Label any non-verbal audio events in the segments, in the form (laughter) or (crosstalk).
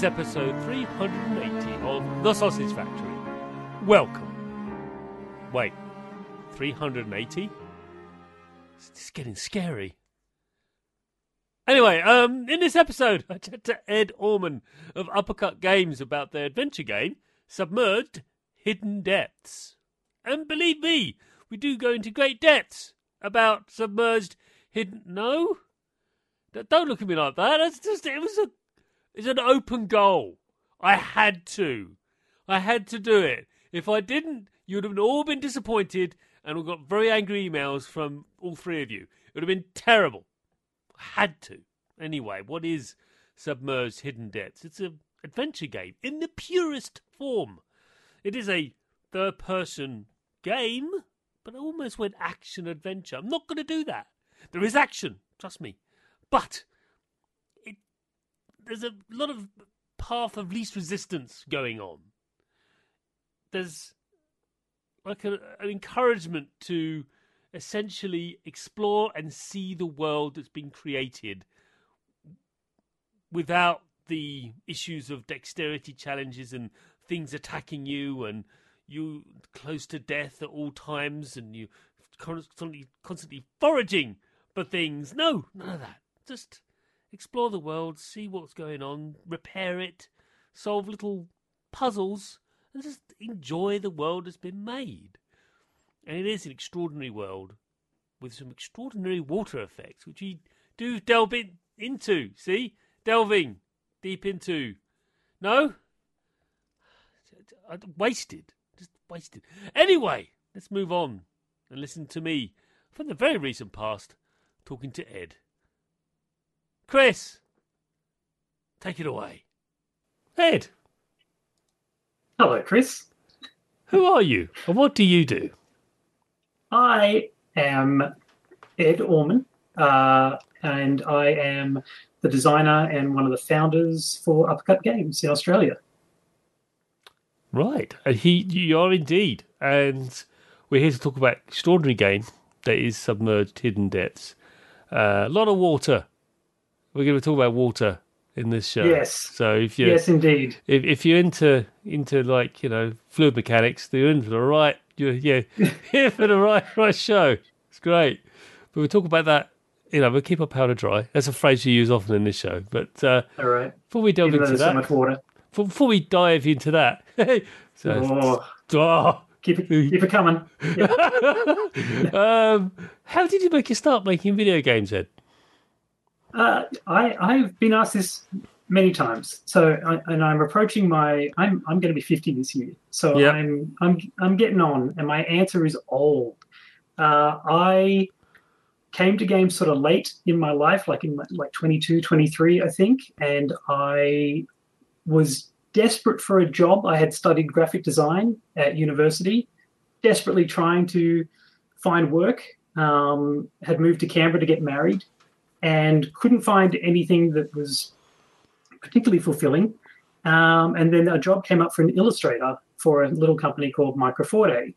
Is episode 380 of The Sausage Factory. Welcome. Wait, 380? It's getting scary. Anyway, um, in this episode, I chat to Ed Orman of Uppercut Games about their adventure game, Submerged Hidden Depths. And believe me, we do go into great depths about Submerged Hidden. No? Don't look at me like that. It's just, it was a it's an open goal. I had to. I had to do it. If I didn't, you would have all been disappointed and we got very angry emails from all three of you. It would have been terrible. I had to. Anyway, what is Submerged Hidden Depths? It's an adventure game in the purest form. It is a third person game, but I almost went action adventure. I'm not going to do that. There is action, trust me. But there's a lot of path of least resistance going on. There's like a, an encouragement to essentially explore and see the world that's been created without the issues of dexterity challenges and things attacking you and you close to death at all times and you constantly constantly foraging for things. No, none of that. Just explore the world, see what's going on, repair it, solve little puzzles, and just enjoy the world that's been made. And it is an extraordinary world with some extraordinary water effects, which we do delve in, into. See? Delving deep into. No? (sighs) Wasted. Just wasted. Anyway, let's move on and listen to me from the very recent past talking to Ed. Chris, take it away. Ed. Hello, Chris. Who are you and what do you do? I am Ed Orman, uh, and I am the designer and one of the founders for Uppercut Games in Australia. Right, and he, you are indeed, and we're here to talk about extraordinary game that is submerged hidden depths. Uh, a lot of water, we're going to talk about water in this show. Yes. So if you yes, indeed. If if you're into into like you know fluid mechanics, you're in for the right. You're yeah (laughs) here for the right right show. It's great. But we'll talk about that. You know, we'll keep our powder dry. That's a phrase you use often in this show. But uh, all right. Before we delve Even into that, so much water. Before we dive into that, (laughs) so, oh. oh. (laughs) Keep it, keep it coming. um, how did you make your start making video games, Ed? Uh, I I've been asked this many times. So I, and I'm approaching my I'm I'm going to be 50 this year. So yep. I'm I'm I'm getting on, and my answer is old. Uh, I came to games sort of late in my life, like in my, like 22, 23, I think, and I was desperate for a job. I had studied graphic design at university, desperately trying to find work. Um, had moved to Canberra to get married, and couldn't find anything that was particularly fulfilling. Um, and then a job came up for an illustrator for a little company called Microforte,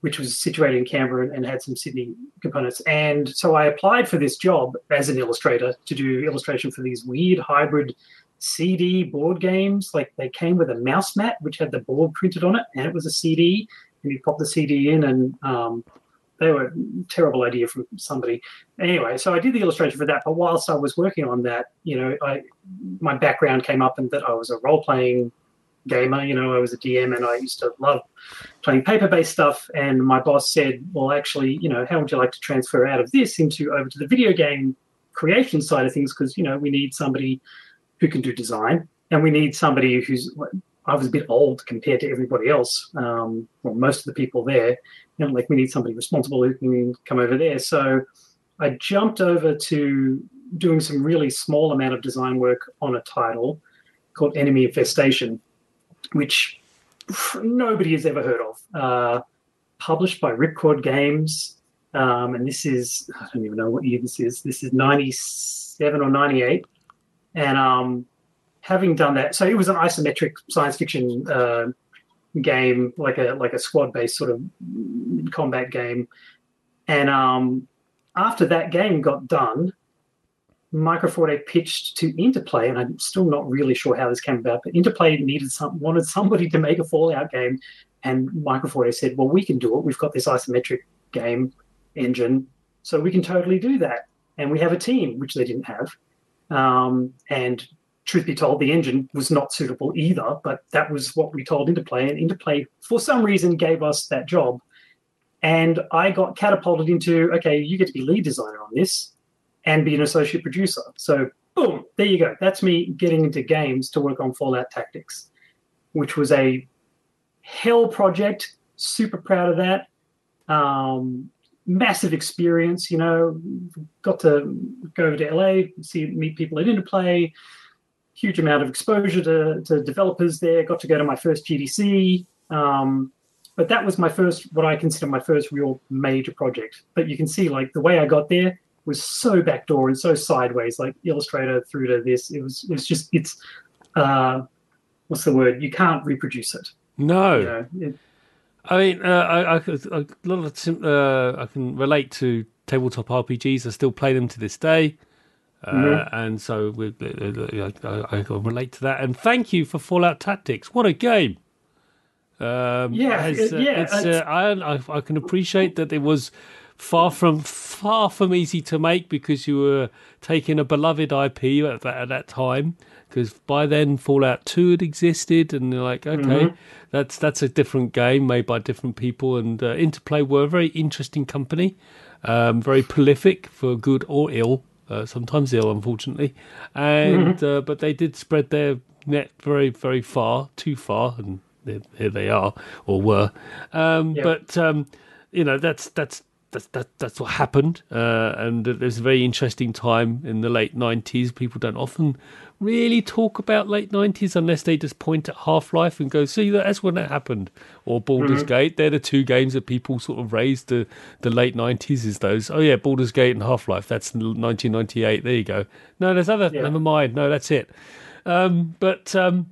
which was situated in Canberra and had some Sydney components. And so I applied for this job as an illustrator to do illustration for these weird hybrid CD board games. Like they came with a mouse mat, which had the board printed on it, and it was a CD. And you pop the CD in, and um, they were a terrible idea from somebody. Anyway, so I did the illustration for that. But whilst I was working on that, you know, I my background came up and that I was a role playing gamer. You know, I was a DM and I used to love playing paper based stuff. And my boss said, well, actually, you know, how would you like to transfer out of this into over to the video game creation side of things? Because, you know, we need somebody who can do design and we need somebody who's, I was a bit old compared to everybody else, um, well, most of the people there. You know, like we need somebody responsible who can come over there. So I jumped over to doing some really small amount of design work on a title called Enemy Infestation, which nobody has ever heard of. Uh, published by Ripcord Games, um, and this is I don't even know what year this is. This is ninety seven or ninety eight, and um, having done that, so it was an isometric science fiction uh, game, like a like a squad based sort of combat game, and um, after that game got done, Microforte pitched to Interplay, and I'm still not really sure how this came about, but Interplay needed some wanted somebody to make a Fallout game, and Microforte said, "Well, we can do it. We've got this isometric game engine, so we can totally do that." And we have a team, which they didn't have. Um, and truth be told, the engine was not suitable either, but that was what we told Interplay, and Interplay, for some reason, gave us that job. And I got catapulted into, okay, you get to be lead designer on this and be an associate producer. So, boom, there you go. That's me getting into games to work on Fallout Tactics, which was a hell project. Super proud of that. Um, massive experience, you know, got to go to LA, see meet people at Interplay, huge amount of exposure to, to developers there, got to go to my first GDC. Um, but that was my first, what I consider my first real major project. But you can see, like, the way I got there, was so backdoor and so sideways, like Illustrator through to this. It was it was just it's uh, what's the word? You can't reproduce it. No. You know, it, I mean, uh, I, I, a lot of uh, I can relate to tabletop RPGs. I still play them to this day, uh, mm-hmm. and so we, uh, I, I, can relate to that. And thank you for Fallout Tactics. What a game! Um, yeah, it, yeah. It's, uh, I, I can appreciate that it was far from far from easy to make because you were taking a beloved IP at that, at that time. Because by then Fallout Two had existed, and you're like, okay, mm-hmm. that's that's a different game made by different people. And uh, Interplay were a very interesting company, um, very prolific for good or ill. Uh, sometimes ill, unfortunately, and mm-hmm. uh, but they did spread their net very, very far, too far, and here they are or were. Um, yep. But um, you know, that's that's that's that, that's what happened. Uh, and there's a very interesting time in the late '90s. People don't often really talk about late '90s unless they just point at Half Life and go, "See, that's when it happened." Or Baldur's mm-hmm. Gate. They're the two games that people sort of raised the the late '90s. Is those? Oh yeah, Baldur's Gate and Half Life. That's 1998. There you go. No, there's other. Yeah. Never mind. No, that's it. Um, but um,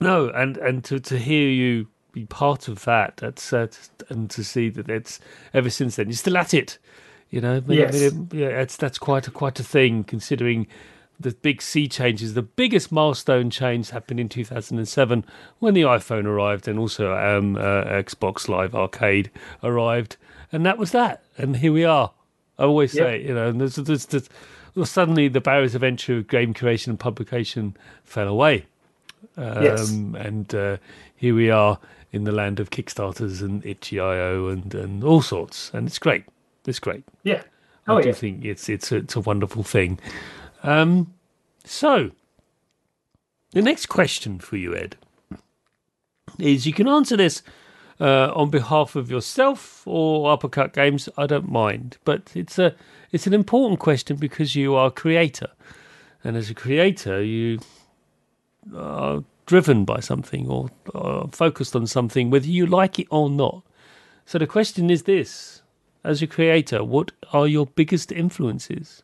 no, and and to to hear you be part of that. That's uh, and to see that it's ever since then you're still at it. You know, yes. I mean, yeah, it's that's quite a quite a thing considering the big sea changes. The biggest milestone change happened in 2007 when the iPhone arrived, and also um, uh, Xbox Live Arcade arrived, and that was that. And here we are. I always yep. say, you know, there's, there's, there's, well, suddenly the barriers of entry of game creation and publication fell away. Um, yes. And uh, here we are in the land of Kickstarters and itch.io and, and all sorts, and it's great. It's great. Yeah. Oh, I do yeah. think it's it's it's a wonderful thing. Um, so, the next question for you, Ed, is you can answer this uh, on behalf of yourself or Uppercut Games. I don't mind, but it's a it's an important question because you are a creator, and as a creator, you are driven by something or, or focused on something, whether you like it or not. So the question is this: as a creator, what are your biggest influences?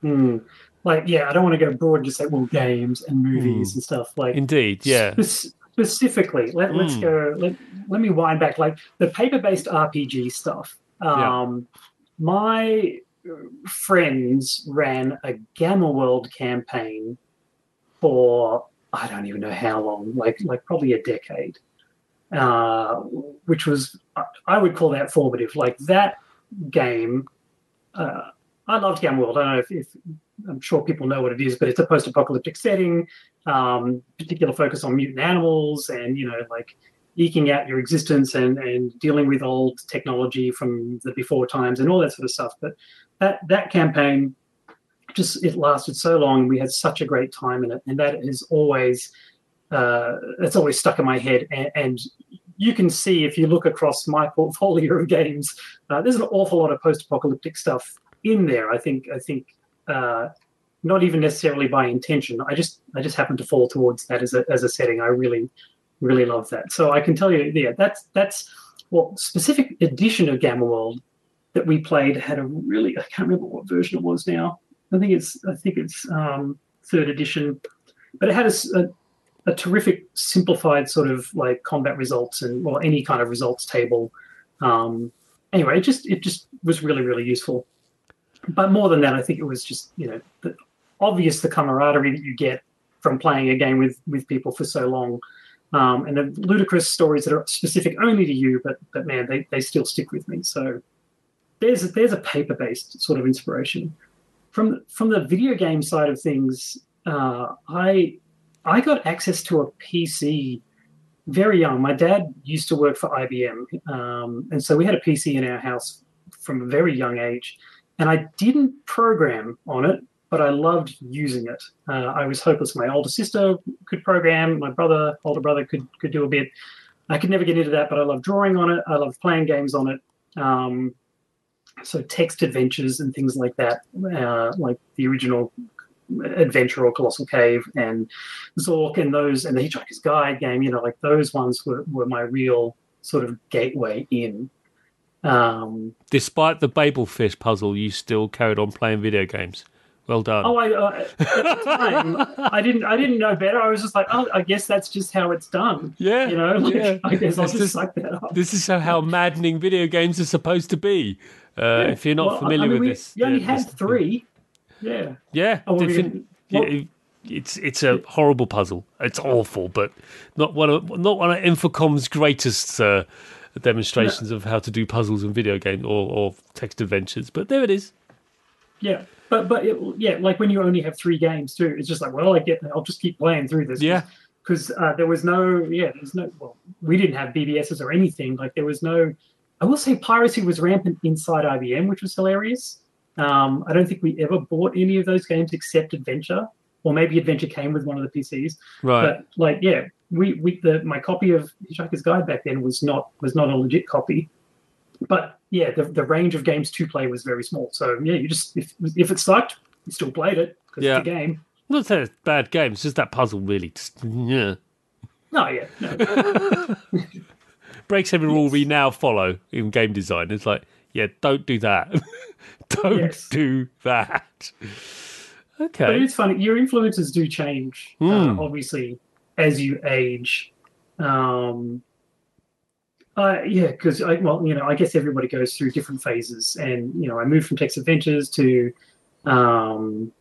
Hmm. Like, yeah, I don't want to go broad and just say, well, games and movies mm. and stuff. Like, indeed, yeah. Spe- specifically, let, mm. go. Let, let me wind back. Like the paper-based RPG stuff. Um, yeah. My friends ran a Gamma World campaign for I don't even know how long, like like probably a decade, uh, which was I would call that formative. Like that game, uh, I loved Gamma World. I don't know if, if, I'm sure people know what it is, but it's a post-apocalyptic setting, um, particular focus on mutant animals, and you know like eking out your existence and and dealing with old technology from the before times and all that sort of stuff. But that that campaign just it lasted so long. We had such a great time in it, and that is always uh, that's always stuck in my head. And, and, you can see if you look across my portfolio of games, uh, there's an awful lot of post-apocalyptic stuff in there. I think I think uh, not even necessarily by intention. I just I just happen to fall towards that as a as a setting. I really really love that. So I can tell you, yeah, that's that's well specific edition of Gamma World that we played had a really I can't remember what version it was now. I think it's I think it's um, third edition, but it had a, a, a, terrific simplified sort of like combat results and well any kind of results table. Um, anyway, it just it just was really really useful. But more than that, I think it was just you know the, obvious the camaraderie that you get from playing a game with with people for so long. Um, and the ludicrous stories that are specific only to you, but but man, they, they still stick with me. So there's a, there's a paper based sort of inspiration from from the video game side of things. Uh, I I got access to a PC very young. My dad used to work for IBM, um, and so we had a PC in our house from a very young age. And I didn't program on it, but I loved using it. Uh, I was hopeless. My older sister could program. My brother, older brother, could could do a bit. I could never get into that, but I love drawing on it. I love playing games on it. Um, so text adventures and things like that, uh, like the original Adventure or Colossal Cave and Zork and those and the Hitchhiker's Guide game, you know, like those ones were, were my real sort of gateway in. Um, Despite the Babel Fish puzzle, you still carried on playing video games. Well done. Oh, I, uh, at the time, I didn't, I didn't know better. I was just like, oh, I guess that's just how it's done. Yeah, you know, like, yeah. I guess I'll just suck that up. This is how maddening video games are supposed to be. Uh, yeah. If you're not well, familiar I mean, with we, this, you only yeah, had three. Yeah. Yeah. Oh, it's it's a horrible puzzle. It's awful, but not one of not one of Infocom's greatest uh, demonstrations of how to do puzzles and video games or, or text adventures. But there it is. Yeah, but but it, yeah, like when you only have three games too, it's just like well, I get, I'll just keep playing through this. Yeah. Because uh, there was no, yeah, there's no. Well, we didn't have BBSs or anything. Like there was no I will say piracy was rampant inside IBM, which was hilarious. Um, I don't think we ever bought any of those games except Adventure, or maybe Adventure came with one of the PCs. Right. But like, yeah, we, we the my copy of Hitchhiker's Guide back then was not was not a legit copy. But yeah, the, the range of games to play was very small. So yeah, you just if if it sucked, you still played it because yeah. it's a game. I'm not saying it's bad game. It's just that puzzle really. Just, yeah. No, yeah. No. (laughs) breaks every rule we now follow in game design. It's like, yeah, don't do that. (laughs) don't yes. do that. Okay. But it's funny. Your influences do change, mm. uh, hmm. obviously, as you age. Um, uh, yeah, because I well, you know, I guess everybody goes through different phases, and you know, I moved from Text Adventures to um,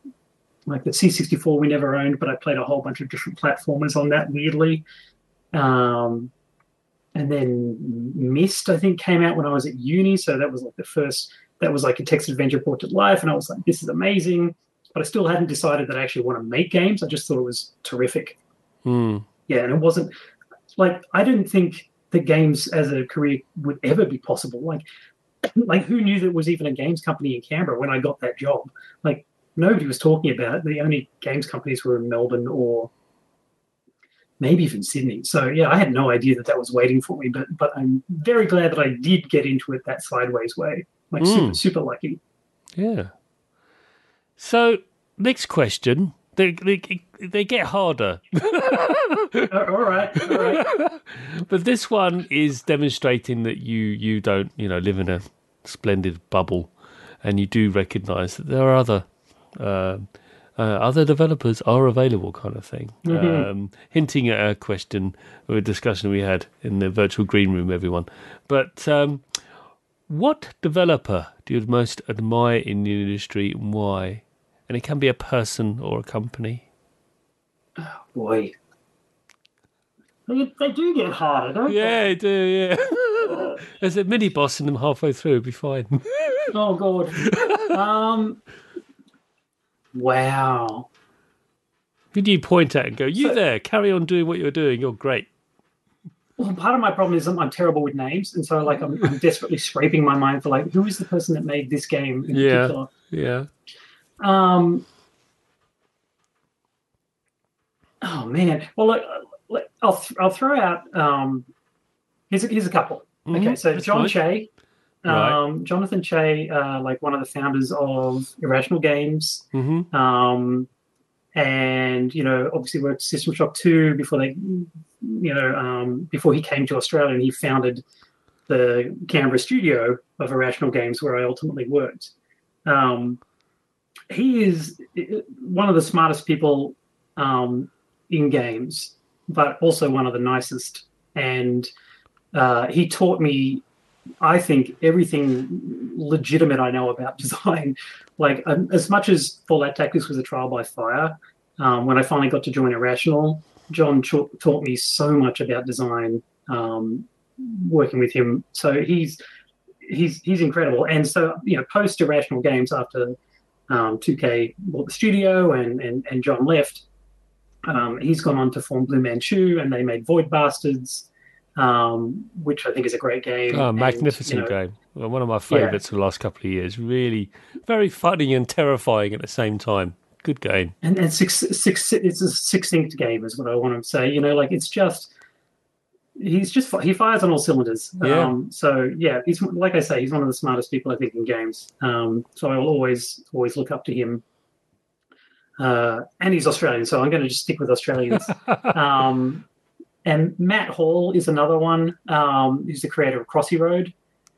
like the C64 we never owned, but I played a whole bunch of different platformers on that weirdly. Um, and then Myst, I think, came out when I was at uni. So that was like the first, that was like a text adventure brought to life. And I was like, this is amazing. But I still hadn't decided that I actually want to make games. I just thought it was terrific. Mm. Yeah. And it wasn't like, I didn't think the games as a career would ever be possible. Like, (clears throat) like who knew there was even a games company in Canberra when I got that job? Like, nobody was talking about it. The only games companies were in Melbourne or maybe even Sydney. So yeah, I had no idea that that was waiting for me, but but I'm very glad that I did get into it that sideways way. Like mm. super super lucky. Yeah. So next question. They, they, they get harder. Uh, (laughs) all right, all right. but this one is demonstrating that you you don't you know live in a splendid bubble, and you do recognise that there are other. Uh, uh, other developers are available, kind of thing. Mm-hmm. Um, hinting at a question or a discussion we had in the virtual green room, everyone. But um, what developer do you most admire in the industry and why? And it can be a person or a company. Oh, boy. They, they do get harder, don't yeah, they? Yeah, they do, yeah. (laughs) There's a mini boss in them halfway through, it'll be fine. (laughs) oh, God. Um, wow. Who do you point at and go, you so, there, carry on doing what you're doing, you're great? well, part of my problem is I'm terrible with names, and so like I'm, I'm desperately scraping my mind for like who is the person that made this game in yeah, particular. Yeah. Um. Oh man. Well, look, I'll I'll throw out. Um. Here's a, here's a couple. Mm-hmm. Okay, so That's John fine. Chey. Um, right. Jonathan Chey, uh, like one of the founders of Irrational Games, mm-hmm. um, and you know, obviously worked System Shock Two before they you know, um, before he came to Australia and he founded the Canberra studio of Irrational Games, where I ultimately worked. Um, he is one of the smartest people um, in games, but also one of the nicest. And uh, he taught me, I think, everything legitimate I know about (laughs) design. Like um, as much as Fallout Tactics was a trial by fire, um, when I finally got to join Irrational, John taught me so much about design um, working with him. So he's he's he's incredible. And so you know, post Irrational Games after um, 2K bought the studio and and, and John left, um, he's gone on to form Blue Manchu, and they made Void Bastards. Um, which I think is a great game. Oh, magnificent and, you know, game. Well, one of my favourites yeah. for the last couple of years. Really, very funny and terrifying at the same time good game. And and six, six, it's a succinct game, is what I want to say. You know, like it's just he's just he fires on all cylinders. Yeah. Um, so yeah, he's like I say, he's one of the smartest people I think in games. Um, so I will always always look up to him. Uh, and he's Australian, so I'm going to just stick with Australians. (laughs) um, and Matt Hall is another one. Um, he's the creator of Crossy Road.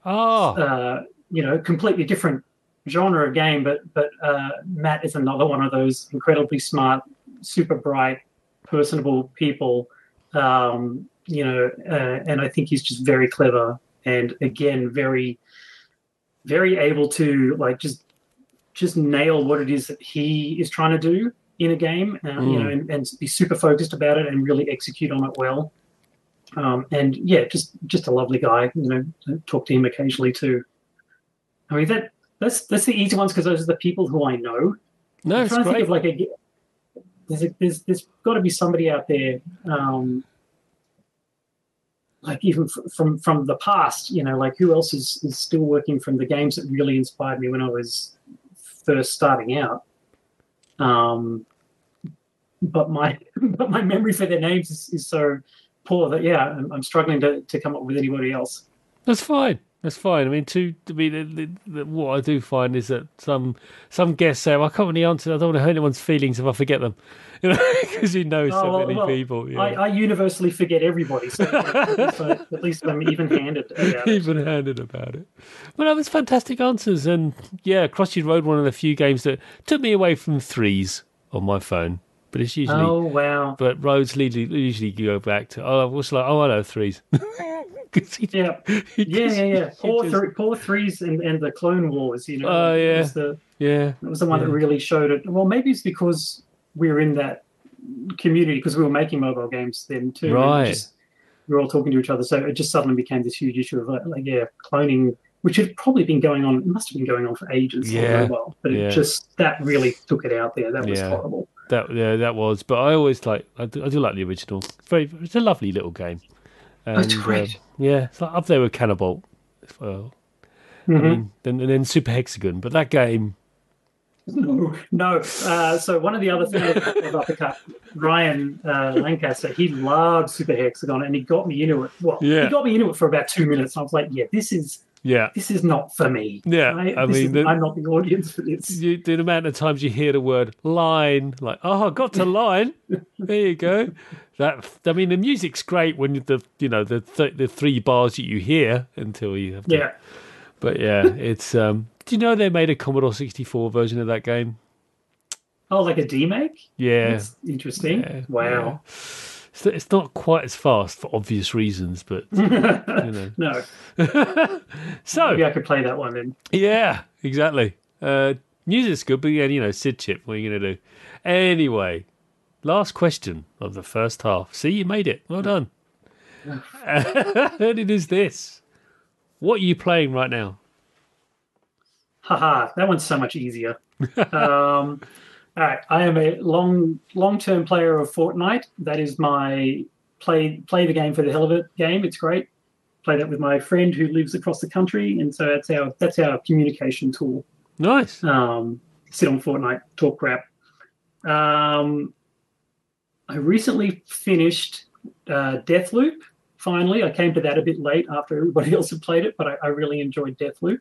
Oh, uh, you know, completely different genre of game, but but uh, Matt is another one of those incredibly smart, super bright, personable people. Um, you know, uh, and I think he's just very clever and again very, very able to like just just nail what it is that he is trying to do in a game, uh, mm. you know, and, and, be super focused about it and really execute on it well. Um, and yeah, just just a lovely guy. You know, talk to him occasionally too. I mean that that's that's the easy ones because those are the people who I know. No, I'm trying to think of like a there's a, there's there's got to be somebody out there, um, like even f- from from the past, you know, like who else is is still working from the games that really inspired me when I was first starting out. Um, but my (laughs) but my memory for their names is, is so poor that yeah, I'm, I'm struggling to to come up with anybody else. That's fine. That's fine. I mean, to, to be the, the, the, what I do find is that some some guests say, well, "I can't really answer. I don't want to hurt anyone's feelings if I forget them," (laughs) you know, because you know so oh, well, many well, people. Yeah. I, I, universally forget everybody, so, so at least I'm even-handed. Even-handed about it. Well, no, that's fantastic answers, and yeah, Crossy Road, one of the few games that took me away from threes on my phone. But it's usually oh wow. But roads usually usually go back to oh what's like oh I know threes. (laughs) he, yeah. (laughs) He yeah, yeah, yeah, Four, just... three, four threes and, and the Clone Wars. You know, oh uh, yeah, was the, yeah, that was the one yeah. that really showed it. Well, maybe it's because we were in that community because we were making mobile games then too. Right. Just, we were all talking to each other, so it just suddenly became this huge issue of like, like yeah, cloning, which had probably been going on. It must have been going on for ages yeah. on mobile, but it just that really took it out there. That was yeah. horrible. That yeah, that was. But I always like. I do, I do like the original. Very. It's a lovely little game. And, That's great. Um, yeah, it's like up there with Canabalt. Well, mm-hmm. I mean, then and then Super Hexagon, but that game. No, no. Uh, so one of the other things of Uppercut, Ryan uh, Lancaster, he loved Super Hexagon, and he got me into it. Well, yeah. he got me into it for about two minutes. And I was like, "Yeah, this is Yeah. This is not for me. Yeah. I, I mean, is, the, I'm not the audience for this. You, the amount of times you hear the word line, like, oh, I got to line. (laughs) there you go. That I mean, the music's great when the you know the th- the three bars that you hear until you have to. Yeah. But yeah, it's. um Do you know they made a Commodore 64 version of that game? Oh, like a demake? Yeah. That's interesting. Yeah, wow. It's, it's not quite as fast for obvious reasons, but (laughs) you know. No. (laughs) So Maybe I could play that one then. Yeah, exactly. Uh, music's good, but yeah, you know, SID chip, what are you going to do? Anyway, last question of the first half. See, you made it. Well done. (laughs) and it is this. What are you playing right now? Haha, that one's so much easier. um, all right, I am a long long term player of Fortnite. That is my play play the game for the hell of it game. It's great. Play that with my friend who lives across the country, and so that's our that's our communication tool. Nice. Um, sit on Fortnite, talk crap. Um, I recently finished uh, Deathloop. Finally, I came to that a bit late after everybody (laughs) else had played it, but I, I really enjoyed Deathloop.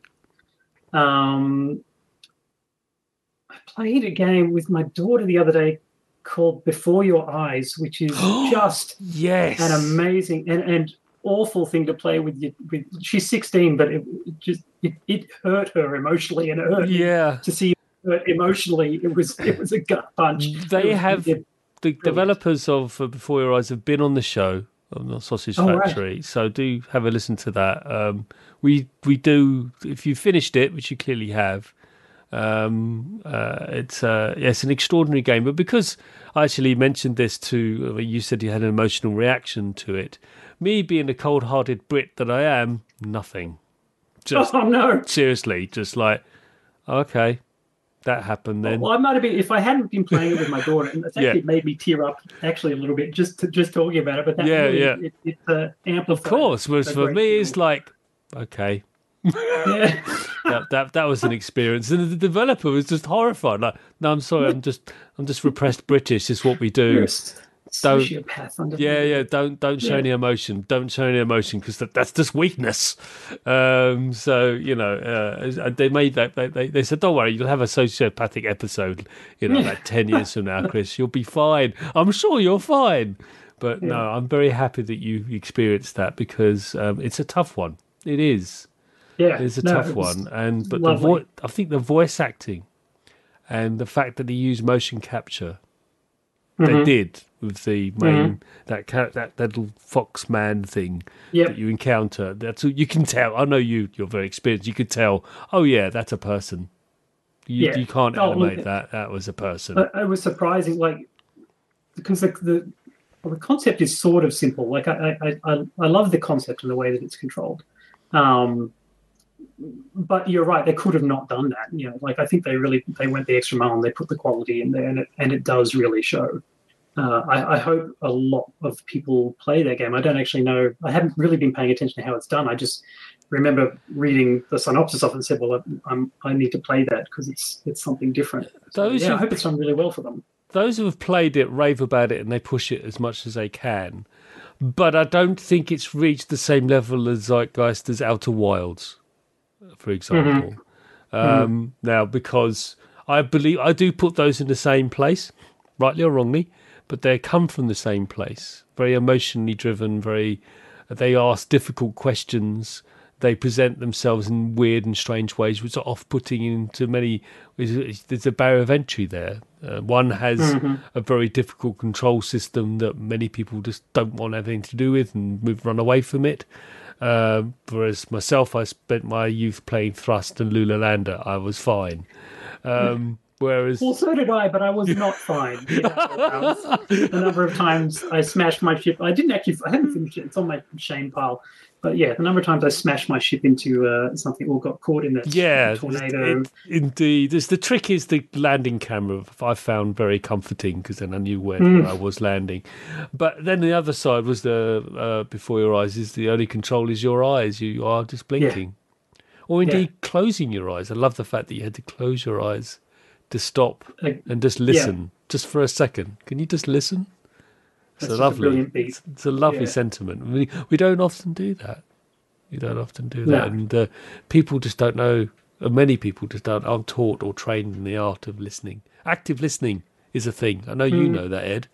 Um, I played a game with my daughter the other day called Before Your Eyes, which is (gasps) just Yes. an amazing and, and awful thing to play with. You, with she's 16, but it, it just it, it hurt her emotionally and it hurt yeah. to see her emotionally. It was it was a gut punch. They was- have it- the developers of uh, Before Your Eyes have been on the show on the Sausage Oh, right. Factory, so do have a listen to that. Um, we we do if you finished it, which you clearly have. Um, uh, it's uh, yeah, it's an extraordinary game, but because I actually mentioned this to uh, you said you had an emotional reaction to it. Me being the cold-hearted Brit that I am, nothing. (laughs) Just oh no! seriously, just like okay, that happened then. Well, I might have been if I hadn't been playing it with my daughter, and it's Yeah. made me tear up actually a little bit just to, just talking about it. But that Yeah, really, yeah. it, it uh, amplified. Of course, whereas for me, it's like okay. (laughs) Yeah. that, that that was an experience, and the developer was just horrified. Like, no, I'm sorry, I'm just I'm just repressed British. It's what we do. You're a s- Don't- sociopath. Under Yeah, yeah. Don't don't show Yeah. any emotion. Don't show any emotion because that, that's just weakness. Um, so you know, uh, they made that. They, they they said, don't worry, you'll have a sociopathic episode. You know, like ten years from now, (laughs) Chris, you'll be fine. I'm sure you're fine. But no, I'm very happy that you experienced that because um, it's a tough one. It is. yeah. It's a no, tough it one, and but the vo- I think the voice acting and the fact that they use motion capture, they Mhm. did with the main that ca- that little fox man thing Yep. that you encounter. That's you can tell. I know you. You're very experienced. You could tell. Oh yeah, that's a person. You, Yeah. you can't Oh, look, animate that. That was a person. Uh, it was surprising, like because the, the well, the concept is sort of simple. Like I, I, I, I love the concept and the way that it's controlled. Um, but you're right; they could have not done that. You know, like I think they really they went the extra mile and they put the quality in there, and it and it does really show. Uh, I, I hope a lot of people play that game. I don't actually know. I haven't really been paying attention to how it's done. I just remember reading the synopsis of it and said, "Well, I'm, I need to play that because it's it's something different." So, Those yeah, I hope it's done really well for them. those who have played it rave about it and they push it as much as they can. But I don't think it's reached the same level as Zeitgeist as Outer Wilds, for example. Um, Now, because I believe I do put those in the same place, rightly or wrongly, but they come from the same place. Very emotionally driven. Very, they ask difficult questions. They present themselves in weird and strange ways, which are off-putting into many. There's a barrier of entry there. Uh, one has a very difficult control system that many people just don't want anything to do with and move, run away from it. Um, whereas myself, I spent my youth playing Thrust and Lunar Lander. I was fine. Um, whereas Well, so did I, but I was (laughs) not fine. Yeah, I was- the number of times I smashed my ship, I didn't actually, I haven't finished it. It's on my shame pile. But yeah, the number of times I smashed my ship into uh, something or got caught in that Yeah, tornado. it- indeed. It's, the trick is the landing camera. I found very comforting because then I knew where, Mm. where I was landing. But then the other side was the uh, before your eyes is the only control is your eyes. You are just blinking, or indeed closing your eyes. I love the fact that you had to close your eyes to stop and just listen, just for a second. Can you just listen? It's That's a a lovely, beat. it's, it's a lovely Yeah. sentiment. We we don't often do that. You don't often do that, and uh, people just don't know. Uh, many people just don't aren't taught or trained in the art of listening. Active listening is a thing. I know you mm. know that, Ed.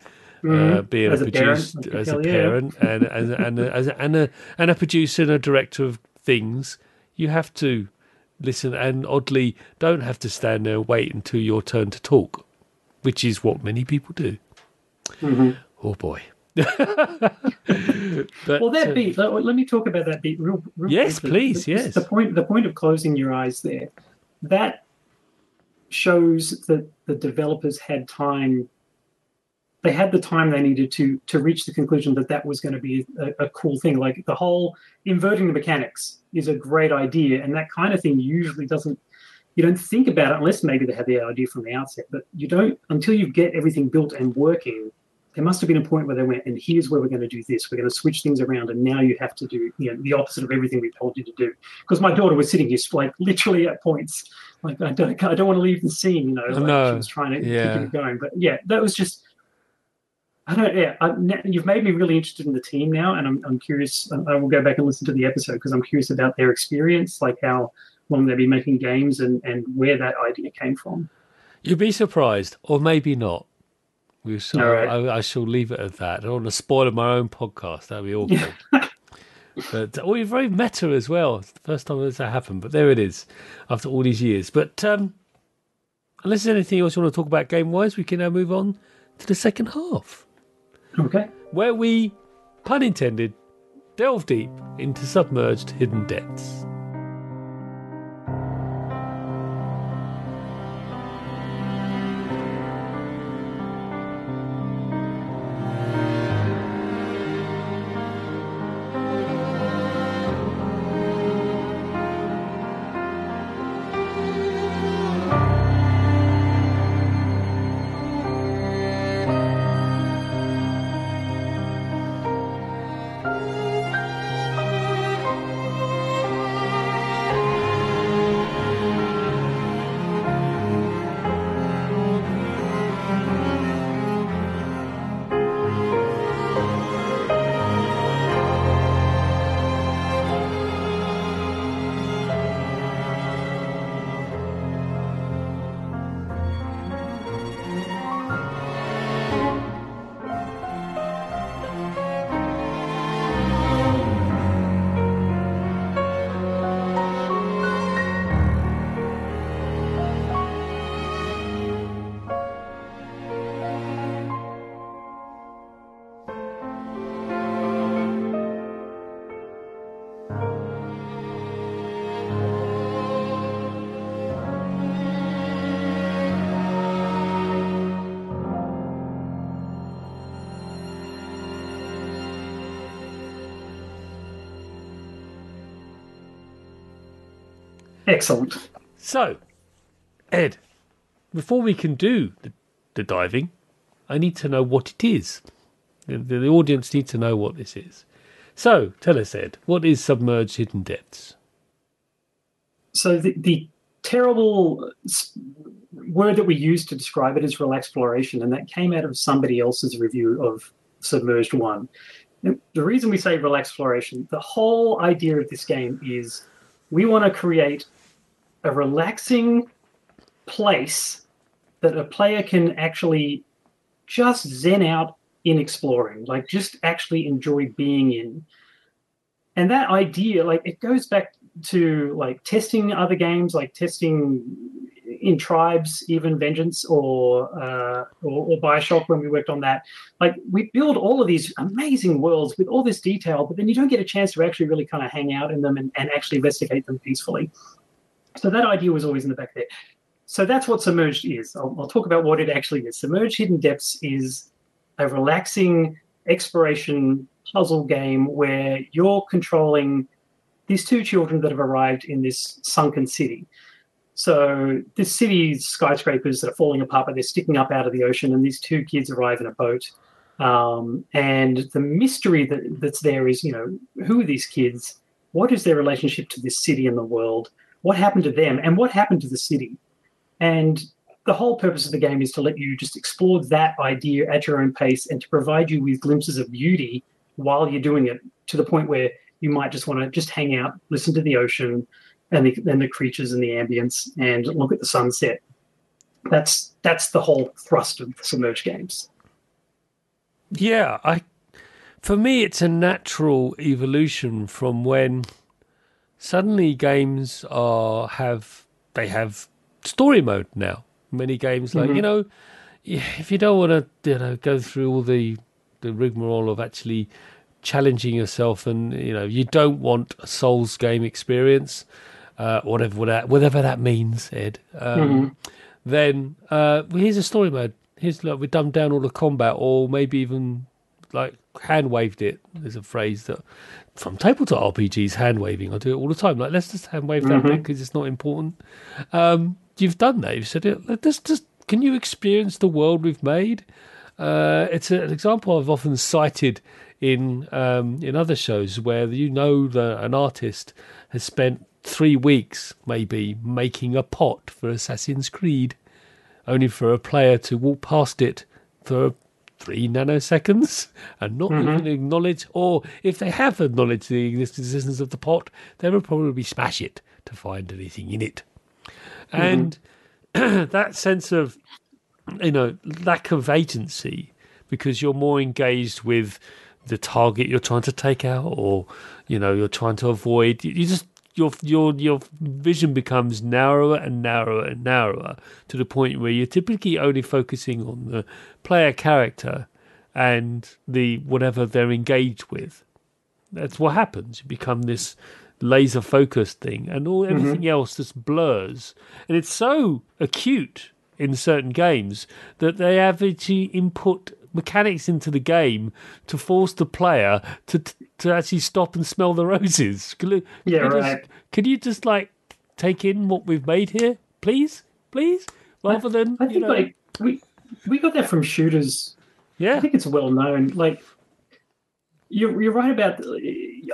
Mm. Uh, being as a, producer, as a parent, and and and a, as a, and a and a producer and a director of things, you have to listen, and oddly, don't have to stand there and wait until your turn to talk, which is what many people do. Mm-hmm. Oh boy. but, (laughs) well, that beat. Let, let, me talk about that beat real. real yes, please. The, yes. The point. The point of closing your eyes there. That shows that the developers had time. They had the time they needed to to reach the conclusion that that was going to be a, a cool thing. Like the whole inverting the mechanics is a great idea, and that kind of thing usually doesn't. You don't think about it unless maybe they had the idea from the outset, but you don't until you get everything built and working there must have been a point where they went, and here's where we're going to do this. We're going to switch things around, and now you have to do you know, the opposite of everything we told you to do. Because my daughter was sitting here, like literally at points, like I don't, I don't want to leave the scene. You know, like no. she was trying to yeah. keep it going. But yeah, that was just. I don't. Yeah, I, you've made me really interested in the team now, and I'm, I'm curious. I will go back and listen to the episode because I'm curious about their experience, like how long they've been making games, and and where that idea came from. You'd be surprised, or maybe not. We shall, right. I, I, shall leave it at that. I don't want to spoil my own podcast. That'd be awful. (laughs) but oh, you're very meta as well. It's the first time that's happened, but there it is after all these years. But um, unless there's anything else you want to talk about game wise, we can now move on to the second half. Okay. Where we, pun intended, delve deep into submerged hidden depths. Excellent. So, Ed, before we can do the, the diving, I need to know what it is. The, the, audience need to know what this is. So, tell us, Ed, what is submerged hidden depths? So, the, the terrible word that we use to describe it is relaxploration, and that came out of somebody else's review of Submerged One. The reason we say relaxploration, the whole idea of this game is we want to create a relaxing place that a player can actually just zen out in exploring, like just actually enjoy being in. And that idea, like it goes back to like testing other games, like testing in tribes, even Vengeance or, uh, or or Bioshock when we worked on that. Like we build all of these amazing worlds with all this detail, but then you don't get a chance to actually really kind of hang out in them and, and actually investigate them peacefully. So that idea was always in the back there. So that's what Submerged is. I'll, I'll talk about what it actually is. Submerged Hidden Depths is a relaxing exploration puzzle game where you're controlling these two children that have arrived in this sunken city. So this city's skyscrapers that are falling apart, but they're sticking up out of the ocean, and these two kids arrive in a boat. Um, and the mystery that, that's there is, you know, who are these kids? What is their relationship to this city and the world? What happened to them? And what happened to the city? And the whole purpose of the game is to let you just explore that idea at your own pace and to provide you with glimpses of beauty while you're doing it to the point where you might just want to just hang out, listen to the ocean, and the, and the creatures and the ambience, and look at the sunset. That's that's the whole thrust of submerged games. Yeah, I for me it's a natural evolution from when suddenly games are have they have story mode now. Many games like mm-hmm. you know, if you don't want to you know go through all the the rigmarole of actually challenging yourself, and you know you don't want a Souls game experience, uh, whatever that whatever that means, Ed. Um, mm-hmm. Then uh, well, here's a story mode. Here's like we dumbed down all the combat, or maybe even like hand waved it. There's a phrase that from tabletop RPGs, hand waving. I do it all the time. Like let's just hand wave mm-hmm. that bit because it's not important. Um, you've done that. You've said it. Let's just can you experience the world we've made? Uh, it's an example I've often cited in um, in other shows where you know that an artist has spent three weeks maybe making a pot for Assassin's Creed, only for a player to walk past it for three nanoseconds and not mm-hmm. even acknowledge, or if they have acknowledged the existence of the pot, they will probably smash it to find anything in it. Mm-hmm. And (clears throat) that sense of, you know, lack of agency because you're more engaged with the target you're trying to take out or, you know, you're trying to avoid. You just your your your vision becomes narrower and narrower and narrower to the point where you're typically only focusing on the player character and the whatever they're engaged with. That's what happens. You become this laser focused thing, and all mm-hmm. everything mm-hmm. else just blurs. And it's so acute in certain games that they have actually input mechanics into the game to force the player to to actually stop and smell the roses. Can, yeah, right. Just, can you just like take in what we've made here, please, please, rather than I, I think know... like we we got that from shooters. Yeah, I think it's well known. Like you're you're right about.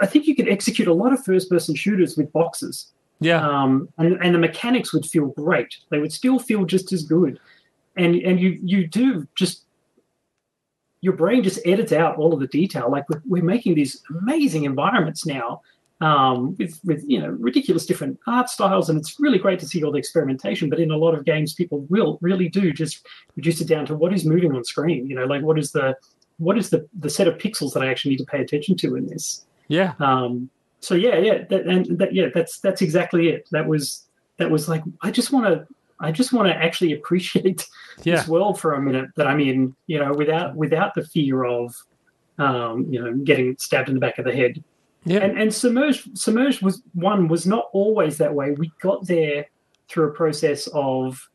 I think you could execute a lot of first person shooters with boxes. Yeah, um, and and the mechanics would feel great. They would still feel just as good, and and you you do just your brain just edits out all of the detail. Like we're, we're making these amazing environments now um, with with you know ridiculous different art styles, and it's really great to see all the experimentation. But in a lot of games, people will really do just reduce it down to what is moving on screen. You know, like what is the what is the the set of pixels that I actually need to pay attention to in this? Yeah. Um, so yeah, yeah, that, and that, yeah, that's that's exactly it. That was that was like I just want to I just want to actually (laughs) appreciate yeah. this world for a minute that I'm in, you know, without without the fear of, um, you know, getting stabbed in the back of the head. Yeah. And and submerged submerged was one was not always that way. We got there through a process of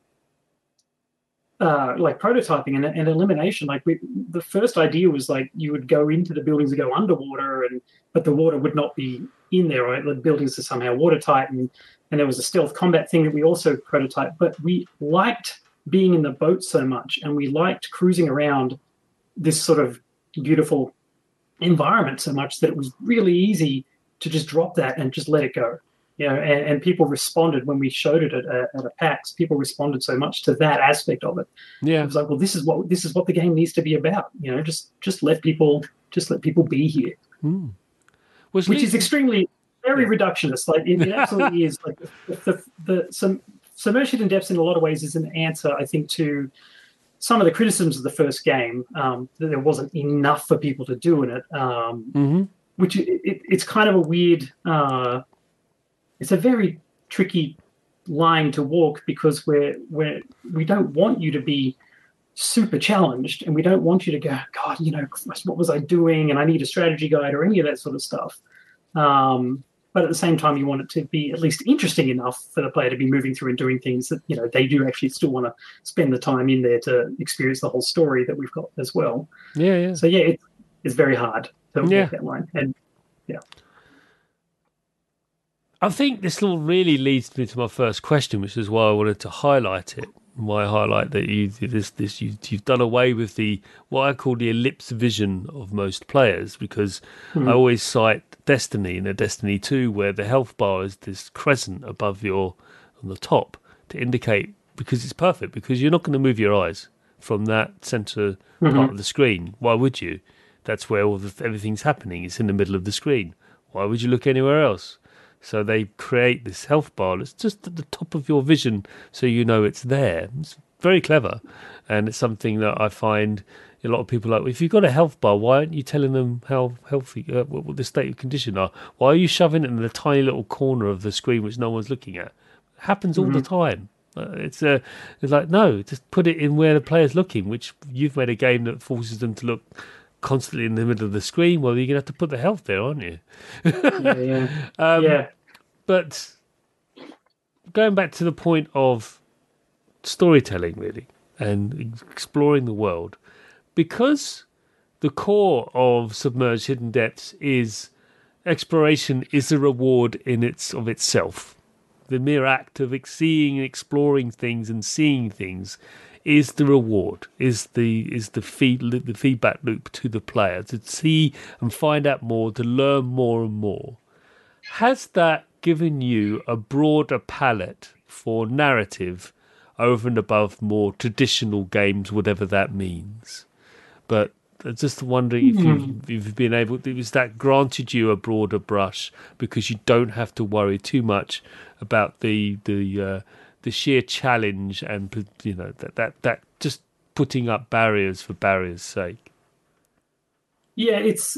uh, like prototyping and, and elimination. Like we, the first idea was like you would go into the buildings and go underwater, and but the water would not be in there. Right, the buildings are somehow watertight, and and there was a stealth combat thing that we also prototyped. But we liked being in the boat so much, and we liked cruising around this sort of beautiful environment so much that it was really easy to just drop that and just let it go. You know, and, and people responded when we showed it at a, at a PAX. People responded so much to that aspect of it. Yeah, it was like, well, this is what this is what the game needs to be about. You know, just just let people just let people be here. Mm. Which is extremely very reductionist. Like it, it (laughs) absolutely is. Like the, the, the some submerged hidden depths in a lot of ways is an answer, I think, to some of the criticisms of the first game um, that there wasn't enough for people to do in it. Um, mm-hmm. Which it, it, it's kind of a weird. Uh, it's a very tricky line to walk because we're we're we don't want you to be super challenged and we don't want you to go god you know what was i doing? And i need a strategy guide or any of that sort of stuff. Um, but at the same time you want it to be at least interesting enough for the player to be moving through and doing things that you know they do actually still want to spend the time in there to experience the whole story that we've got as well. Yeah yeah. So yeah it, it's very hard to yeah. that line. And yeah. I think this all really leads me to my first question, which is why I wanted to highlight it why highlight that you this this you you've done away with the what I call the ellipse vision of most players because mm-hmm. I always cite Destiny in a Destiny two where the health bar is this crescent above your on the top to indicate because it's perfect because you're not going to move your eyes from that center mm-hmm. part of the screen. Why would you? That's where all the, everything's happening. It's in the middle of the screen. Why would you look anywhere else? So they create this health bar that's just at the top of your vision, so you know it's there. It's very clever, and it's something that I find a lot of people like. If you've got a health bar, why aren't you telling them how healthy, uh, what, what the state of condition are? Why are you shoving it in the tiny little corner of the screen which no one's looking at? It happens all mm-hmm. the time. Uh, it's uh, it's like no, just put it in where the player's looking. Which you've made a game that forces them to look constantly in the middle of the screen. Well, you're gonna have to put the health there, aren't you? yeah, yeah. (laughs) um, yeah. But going back to the point of storytelling, really, and exploring the world, because the core of Submerged Hidden Depths is exploration is a reward in its of itself. The mere act of seeing and exploring things and seeing things is the reward, is the is the feed the feedback loop to the player to see and find out more, to learn more and more. Has that given you a broader palette for narrative over and above more traditional games, whatever that means. But just wondering if you've, hmm. you've, been able to, is that granted you a broader brush because you don't have to worry too much about the the uh, the sheer challenge and you know that that that just putting up barriers for barriers' sake. Yeah, it's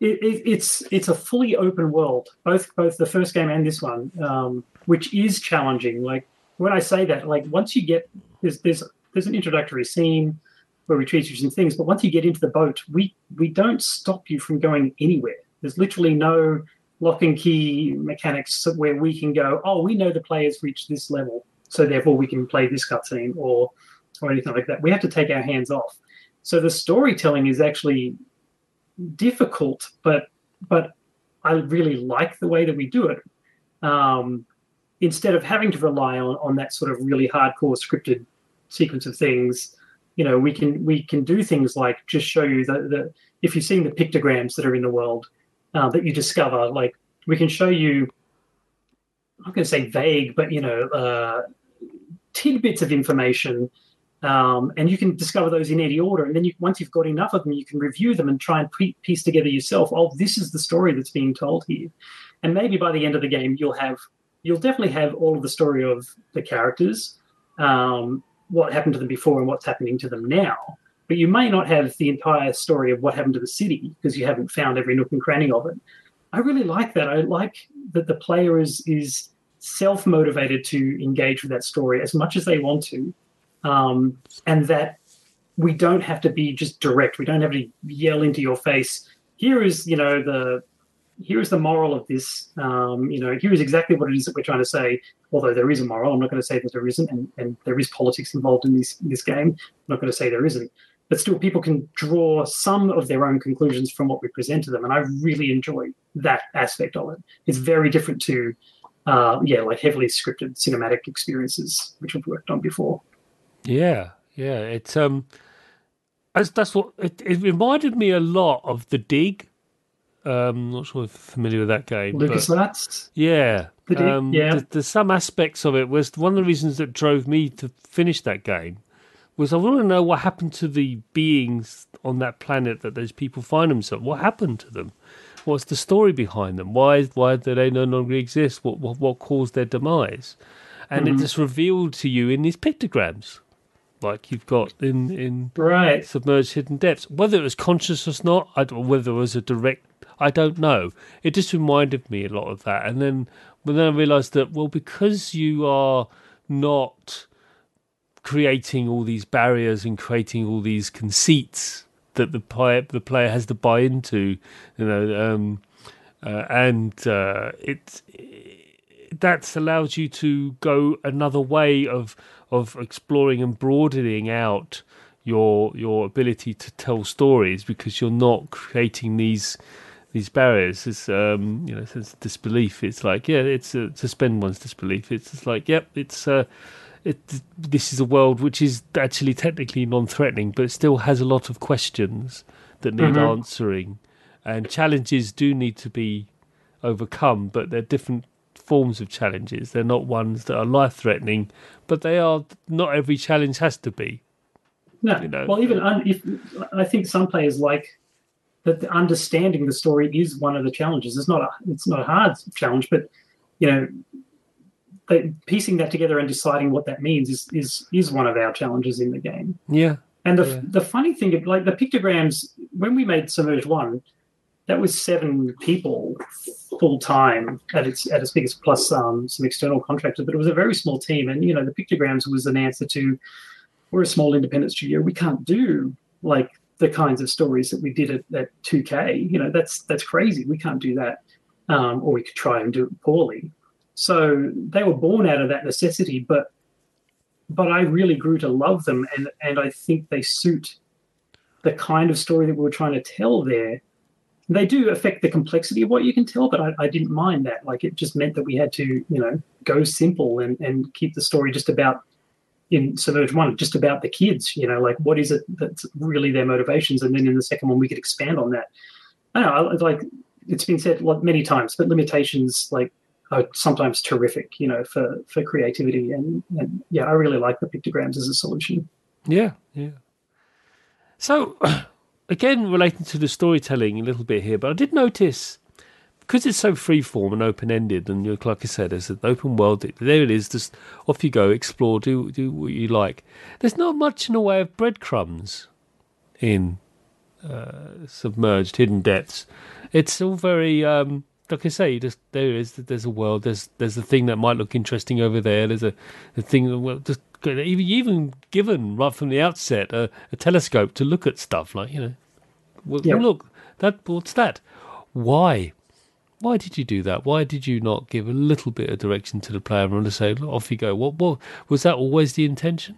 it, it, it's it's a fully open world, both both the first game and this one, um, which is challenging. Like when I say that, like once you get there's there's there's an introductory scene where we teach you some things, but once you get into the boat, we we don't stop you from going anywhere. There's literally no lock and key mechanics where we can go, oh, we know the players reached this level, so therefore we can play this cutscene or or anything like that. We have to take our hands off. So the storytelling is actually difficult, but but I really like the way that we do it. Um, instead of having to rely on on that sort of really hardcore scripted sequence of things, you know, we can we can do things like just show you that the if you've seen the pictograms that are in the world uh, that you discover, like we can show you. I'm going to say vague, but you know, uh, tidbits of information um, and you can discover those in any order. And then you, once you've got enough of them, you can review them and try and pre- piece together yourself. Oh, this is the story that's being told here. And maybe by the end of the game, you'll have you'll definitely have all of the story of the characters, um, what happened to them before, and what's happening to them now. But you may not have the entire story of what happened to the city because you haven't found every nook and cranny of it. I really like that. I like that the player is is self motivated to engage with that story as much as they want to um, and that we don't have to be just direct. We don't have to yell into your face. Here is, you know, the here is the moral of this. Um, you know, here is exactly what it is that we're trying to say. Although there is a moral, I'm not going to say that there isn't, and, and there is politics involved in this in this game. I'm not going to say there isn't, but still, people can draw some of their own conclusions from what we present to them, and I really enjoy that aspect of it. It's very different to, uh, yeah, like heavily scripted cinematic experiences which I've worked on before. Yeah, yeah. It's um, that's that's what it, it reminded me a lot of the Dig. Um, not sure if you're familiar with that game. LucasArts. Yeah. The Dig, um, yeah. There's, there's some aspects of it. Was one of the reasons that drove me to finish that game was I want to know what happened to the beings on that planet that those people find themselves. What happened to them? What's the story behind them? Why why do they no longer exist? What what, what caused their demise? And mm-hmm. it just revealed to you in these pictograms like you've got in in right submerged hidden depths. Whether it was conscious or not, I, or whether it was a direct, I don't know. It just reminded me a lot of that, and then but then I realised that well, because you are not creating all these barriers and creating all these conceits that the player the player has to buy into, you know, um, uh, and uh, it, it that allows you to go another way of of exploring and broadening out your your ability to tell stories because you're not creating these these barriers. It's um, you know, of disbelief. It's like yeah, it's uh, suspend one's disbelief. It's just like yep, it's uh, it. This is a world which is actually technically non-threatening, but still has a lot of questions that need mm-hmm. answering, and challenges do need to be overcome. But they're different forms of challenges. They're not ones that are life threatening, but they are. Not every challenge has to be. No. You know? Well, even if I think some players like that the understanding the story is one of the challenges. It's not a it's not a hard challenge, but you know, piecing that together and deciding what that means is is is one of our challenges in the game. Yeah. And the yeah. the funny thing, like the pictograms, when we made Submerged One, that was seven people full time at its at its biggest, plus um, some external contractors. But it was a very small team, and you know the pictograms was an answer to we're a small independent studio. We can't do like the kinds of stories that we did at, at 2K. You know, that's that's crazy. We can't do that, um, or we could try and do it poorly. So they were born out of that necessity, but but I really grew to love them, and and I think they suit the kind of story that we were trying to tell there. They do affect the complexity of what you can tell, but I, I didn't mind that. Like it just meant that we had to, you know, go simple and, and keep the story just about in Submerge One, just about the kids, you know, like what is it that's really their motivations, and then in the second one we could expand on that. I know, like it's been said like many times, but limitations like are sometimes terrific, you know, for for creativity, and, and yeah, I really like the pictograms as a solution. Yeah, yeah. So, (clears throat) again, relating to the storytelling a little bit here, but I did notice because it's so freeform and open ended, and like I said, it's an open world. There it is. Just off you go, explore, do do what you like. There's not much in the way of breadcrumbs in uh, submerged hidden depths. It's all very um, like I say. Just there is. There's a world. There's there's a thing that might look interesting over there. There's a, a thing that well, just even even given right from the outset a, a telescope to look at stuff like you know. Well, yep. look that what's that? Why? why did you do that? Why did you not give a little bit of direction to the player and say, off you go? What, what was that always the intention?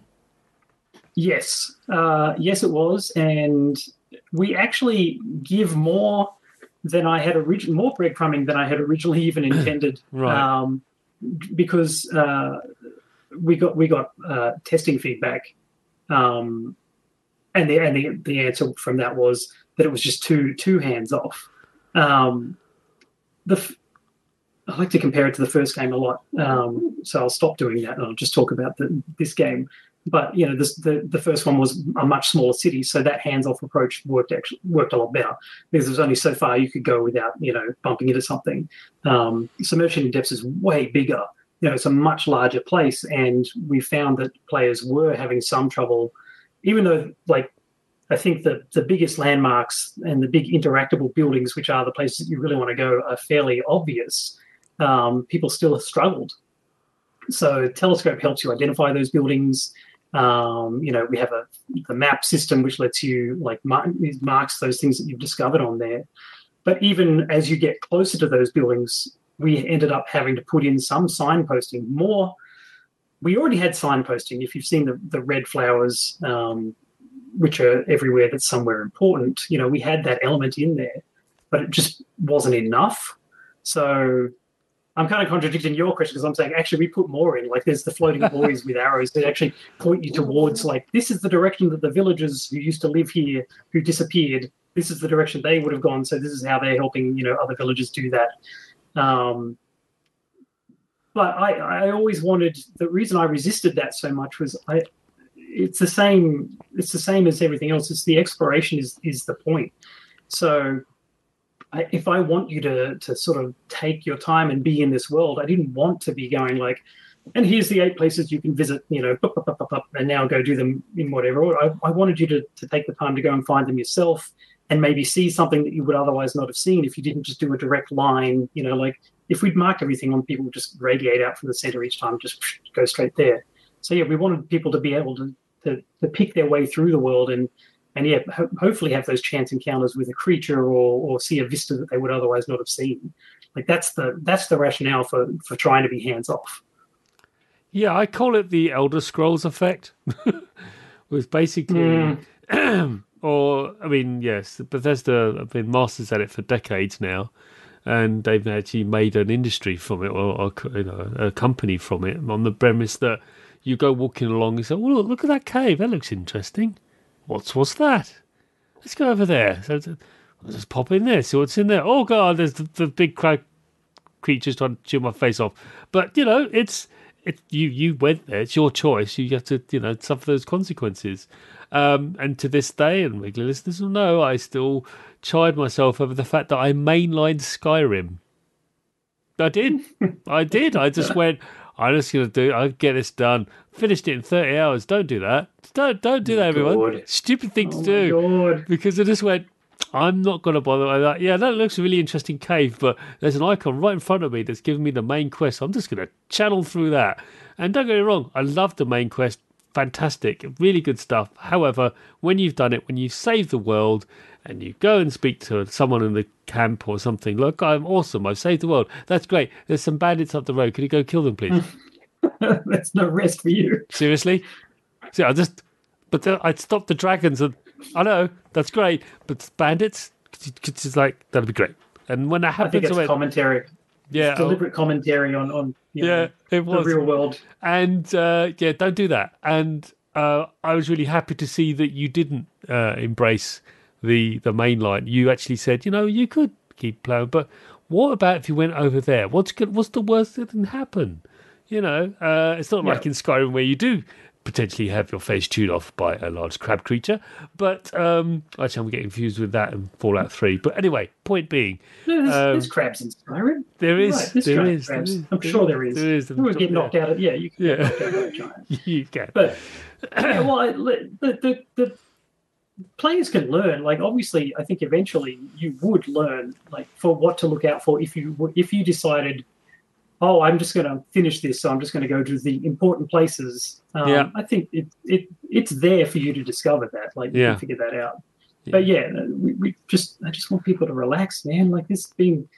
Yes, uh, yes, it was, and we actually give more than I had originally, more breadcrumbing than I had originally even (clears throat) intended. right. Um, because uh, we got we got uh, testing feedback, um, and the and the the answer from that was that it was just too too hands off. Um, the I like to compare it to the first game a lot, um, so I'll stop doing that and I'll just talk about the, this game. But you know, this, the the first one was a much smaller city, so that hands-off approach worked actually worked a lot better because there's only so far you could go without you know bumping into something. Um, Submerged Hidden Depths is way bigger. You know, it's a much larger place, and we found that players were having some trouble, even though like I think the the biggest landmarks and the big interactable buildings, which are the places that you really want to go, are fairly obvious. Um, people still have struggled. So Telescope helps you identify those buildings. Um, you know, we have a the map system which lets you like mark, marks those things that you've discovered on there. But even as you get closer to those buildings, we ended up having to put in some signposting. More, we already had signposting. If you've seen the the red flowers um, which are everywhere that's somewhere important. You know, we had that element in there, but it just wasn't enough. So I'm kind of contradicting your question because I'm saying actually we put more in. Like there's the floating (laughs) buoys with arrows that actually point you towards like this is the direction that the villagers who used to live here who disappeared. This is the direction they would have gone. So this is how they're helping you know other villagers do that. Um, but I, I always wanted the reason I resisted that so much was I it's the same. It's the same as everything else. It's the exploration is is the point. So, If I want you to to sort of take your time and be in this world, I didn't want to be going like, and here's the eight places you can visit. You know, and now go do them in whatever. I, I wanted you to to take the time to go and find them yourself, and maybe see something that you would otherwise not have seen if you didn't just do a direct line. You know, like if we'd mark everything on people just radiate out from the center each time, just go straight there. So yeah, we wanted people to be able to to, to pick their way through the world and and yeah, ho- hopefully have those chance encounters with a creature or or see a vista that they would otherwise not have seen. Like that's the that's the rationale for for trying to be hands off. Yeah, I call it the Elder Scrolls effect. (laughs) was basically, mm. (clears throat) or I mean, yes, Bethesda have been masters at it for decades now, and they've actually made an industry from it, or, or you know, a company from it, on the premise that you go walking along and say, "Oh, look, look at that cave. That looks interesting. What's what's that? Let's go over there. So, just pop in there, see what's in there. Oh God, there's the, the big crab creatures trying to chew my face off. But you know, it's it. You you went there. It's your choice. You have to you know suffer those consequences. Um, and to this day, and regular listeners will know, I still chide myself over the fact that I mainlined Skyrim. I did. I did. I just (laughs) went, I'm just going to do I'll get this done. Finished it in 30 hours. Don't do that. Don't don't do oh that, everyone. God. Stupid thing oh to do. God. Because I just went, I'm not going to bother with that. Yeah, that looks a really interesting cave, but there's an icon right in front of me that's giving me the main quest. So I'm just going to channel through that. And don't get me wrong, I love the main quest. Fantastic, really good stuff. However, when you've done it, when you've saved the world, and you go and speak to someone in the camp or something. Look, I'm awesome. I've saved the world. That's great. There's some bandits up the road. Can you go kill them, please? (laughs) That's no rest for you. Seriously? See, I just, but I'd stop the dragons and I know that's great, but bandits, it's like that'd be great. And when that happens, I think it's went, commentary. Yeah, it's deliberate commentary on on yeah, know, it was the real world. And uh, yeah, don't do that. And uh, I was really happy to see that you didn't uh, embrace the the main line. You actually said, you know, you could keep playing, but what about if you went over there? What's good, what's the worst that can happen? You know, uh, it's not yeah. like in Skyrim where you do potentially have your face chewed off by a large crab creature. But um, actually, I'm getting confused with that and Fallout Three. But anyway, point being, no, there's, um, there's crabs in Skyrim. There is, right, there, is there is. I'm sure there is. There is. You get knocked out of yeah. You can yeah. (laughs) you can. But (clears throat) well, the, the the players can learn. Like obviously, I think eventually you would learn like for what to look out for if you if you decided, oh, I'm just going to finish this, so I'm just going to go to the important places. Um, yeah. I think it it it's there for you to discover that, like yeah. figure that out. Yeah. But yeah, we, we just I just want people to relax, man. Like this being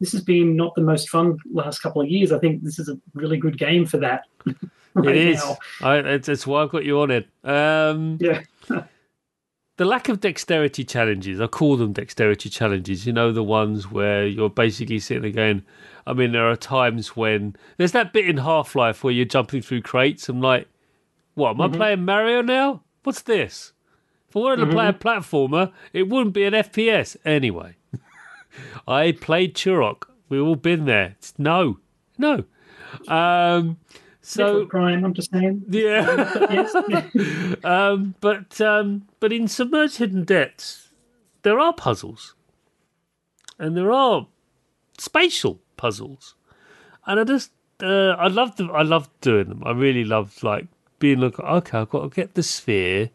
this has been not the most fun last couple of years. I think this is a really good game for that. (laughs) right it is. I, it's, it's why I've got you on it. Um, yeah (laughs) the lack of dexterity challenges, I call them dexterity challenges, you know, the ones where you're basically sitting there going, I mean, there are times when there's that bit in Half Life where you're jumping through crates. I'm like, what, am mm-hmm. I playing Mario now? What's this? If I wanted mm-hmm. to play a mm-hmm. platformer, it wouldn't be an FPS. Anyway, (laughs) I played Turok. We've all been there. It's no, no. Um, so crime. I'm just saying. Yeah. (laughs) um, but um, but in submerged hidden depths, there are puzzles, and there are spatial puzzles, and I just uh, I love them. I love doing them. I really love like being like, okay, I've got to get the sphere.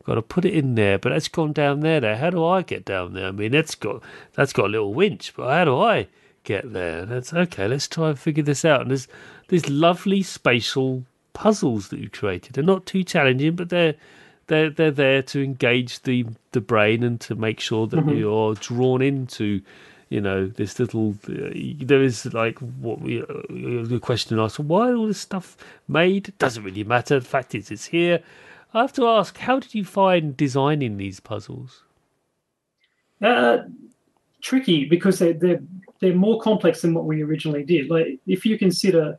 I've got to put it in there, but that's gone down there. There, how do I get down there? I mean, that's got that's got a little winch, but how do I get there? That's okay. Let's try and figure this out. And there's these lovely spatial puzzles that you've created. They're not too challenging, but they're they're they're there to engage the the brain and to make sure that mm-hmm. you're drawn into you know this little uh, there is like what we uh, the question asked why all this stuff made? It doesn't really matter. The fact is it's here. I have to ask how did you find designing these puzzles? Uh tricky because they, they're they're more complex than what we originally did. Like if you consider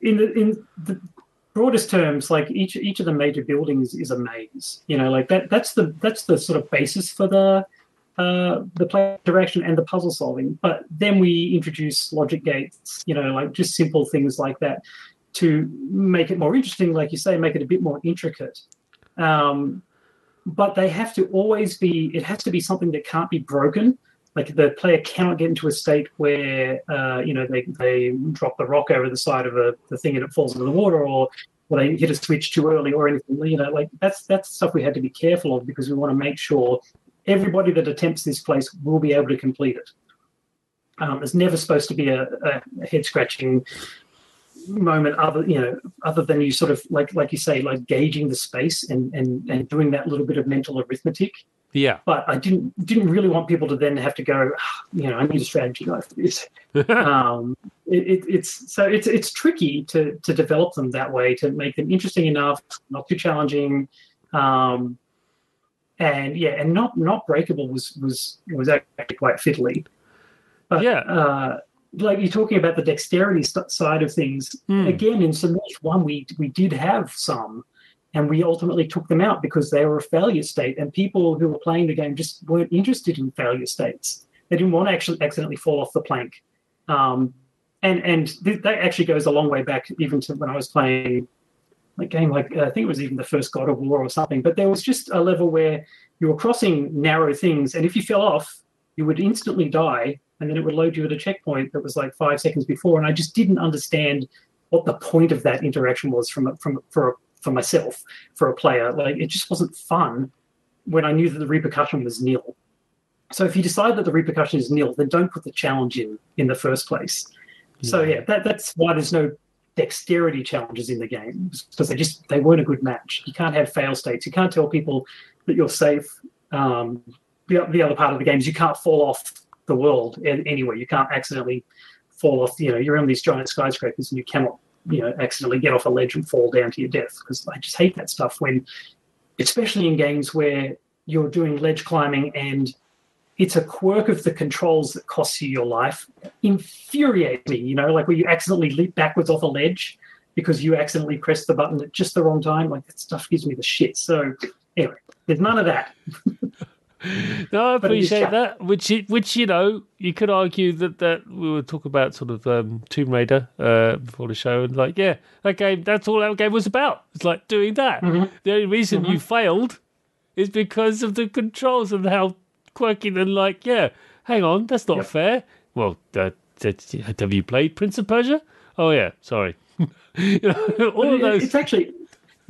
in the in the broadest terms, like each each of the major buildings is a maze. You know, like that that's the that's the sort of basis for the uh, the play direction and the puzzle solving. But then we introduce logic gates, you know, like just simple things like that to make it more interesting, like you say, make it a bit more intricate. Um, but they have to always be, it has to be something that can't be broken like the player cannot get into a state where uh, you know they, they drop the rock over the side of a, the thing and it falls into the water or or they hit a switch too early or anything you know like that's that's stuff we had to be careful of because we want to make sure everybody that attempts this place will be able to complete it. Um, there's never supposed to be a, a head scratching moment other you know other than you sort of like like you say like gauging the space and and and doing that little bit of mental arithmetic yeah. But I didn't didn't really want people to then have to go, ah, you know, I need a strategy guide for this. (laughs) um, it, it, it's so it's it's tricky to to develop them that way to make them interesting enough, not too challenging, um, and yeah, and not not breakable was was was actually quite fiddly. But, yeah. Uh, like you're talking about the dexterity st- side of things. Mm. Again, in Submerged One, we we did have some and we ultimately took them out because they were a failure state and people who were playing the game just weren't interested in failure states they didn't want to actually accidentally fall off the plank um, and and th- that actually goes a long way back even to when i was playing like game like I think it was even the first God of War or something. But there was just a level where you were crossing narrow things, and if you fell off, you would instantly die, and then it would load you at a checkpoint that was like five seconds before. And I just didn't understand what the point of that interaction was from a, from for for myself for a player. Like it just wasn't fun when I knew that the repercussion was nil. So if you decide that the repercussion is nil, then don't put the challenge in in the first place. Yeah. So yeah, that, that's why there's no dexterity challenges in the game because they just they weren't a good match. You can't have fail states. You can't tell people that you're safe. Um, the, the other part of the game is you can't fall off the world anywhere. You can't accidentally fall off. You know, you're on these giant skyscrapers and you cannot you know accidentally get off a ledge and fall down to your death because I just hate that stuff when, especially in games where you're doing ledge climbing and it's a quirk of the controls that costs you your life. Infuriate me, you know, like where you accidentally leap backwards off a ledge because you accidentally pressed the button at just the wrong time. Like that stuff gives me the shit. So anyway, there's none of that. (laughs) no, I appreciate that. Which, which you know, you could argue that that we were talking about sort of um, Tomb Raider uh, before the show, and like, yeah, that game. That's all that game was about. It's like doing that. Mm-hmm. The only reason mm-hmm. you failed is because of the controls and how quirky and like, yeah, hang on, that's not yep. fair. Well, uh, have you played Prince of Persia? Oh yeah, sorry. (laughs) you know, all of those. It's actually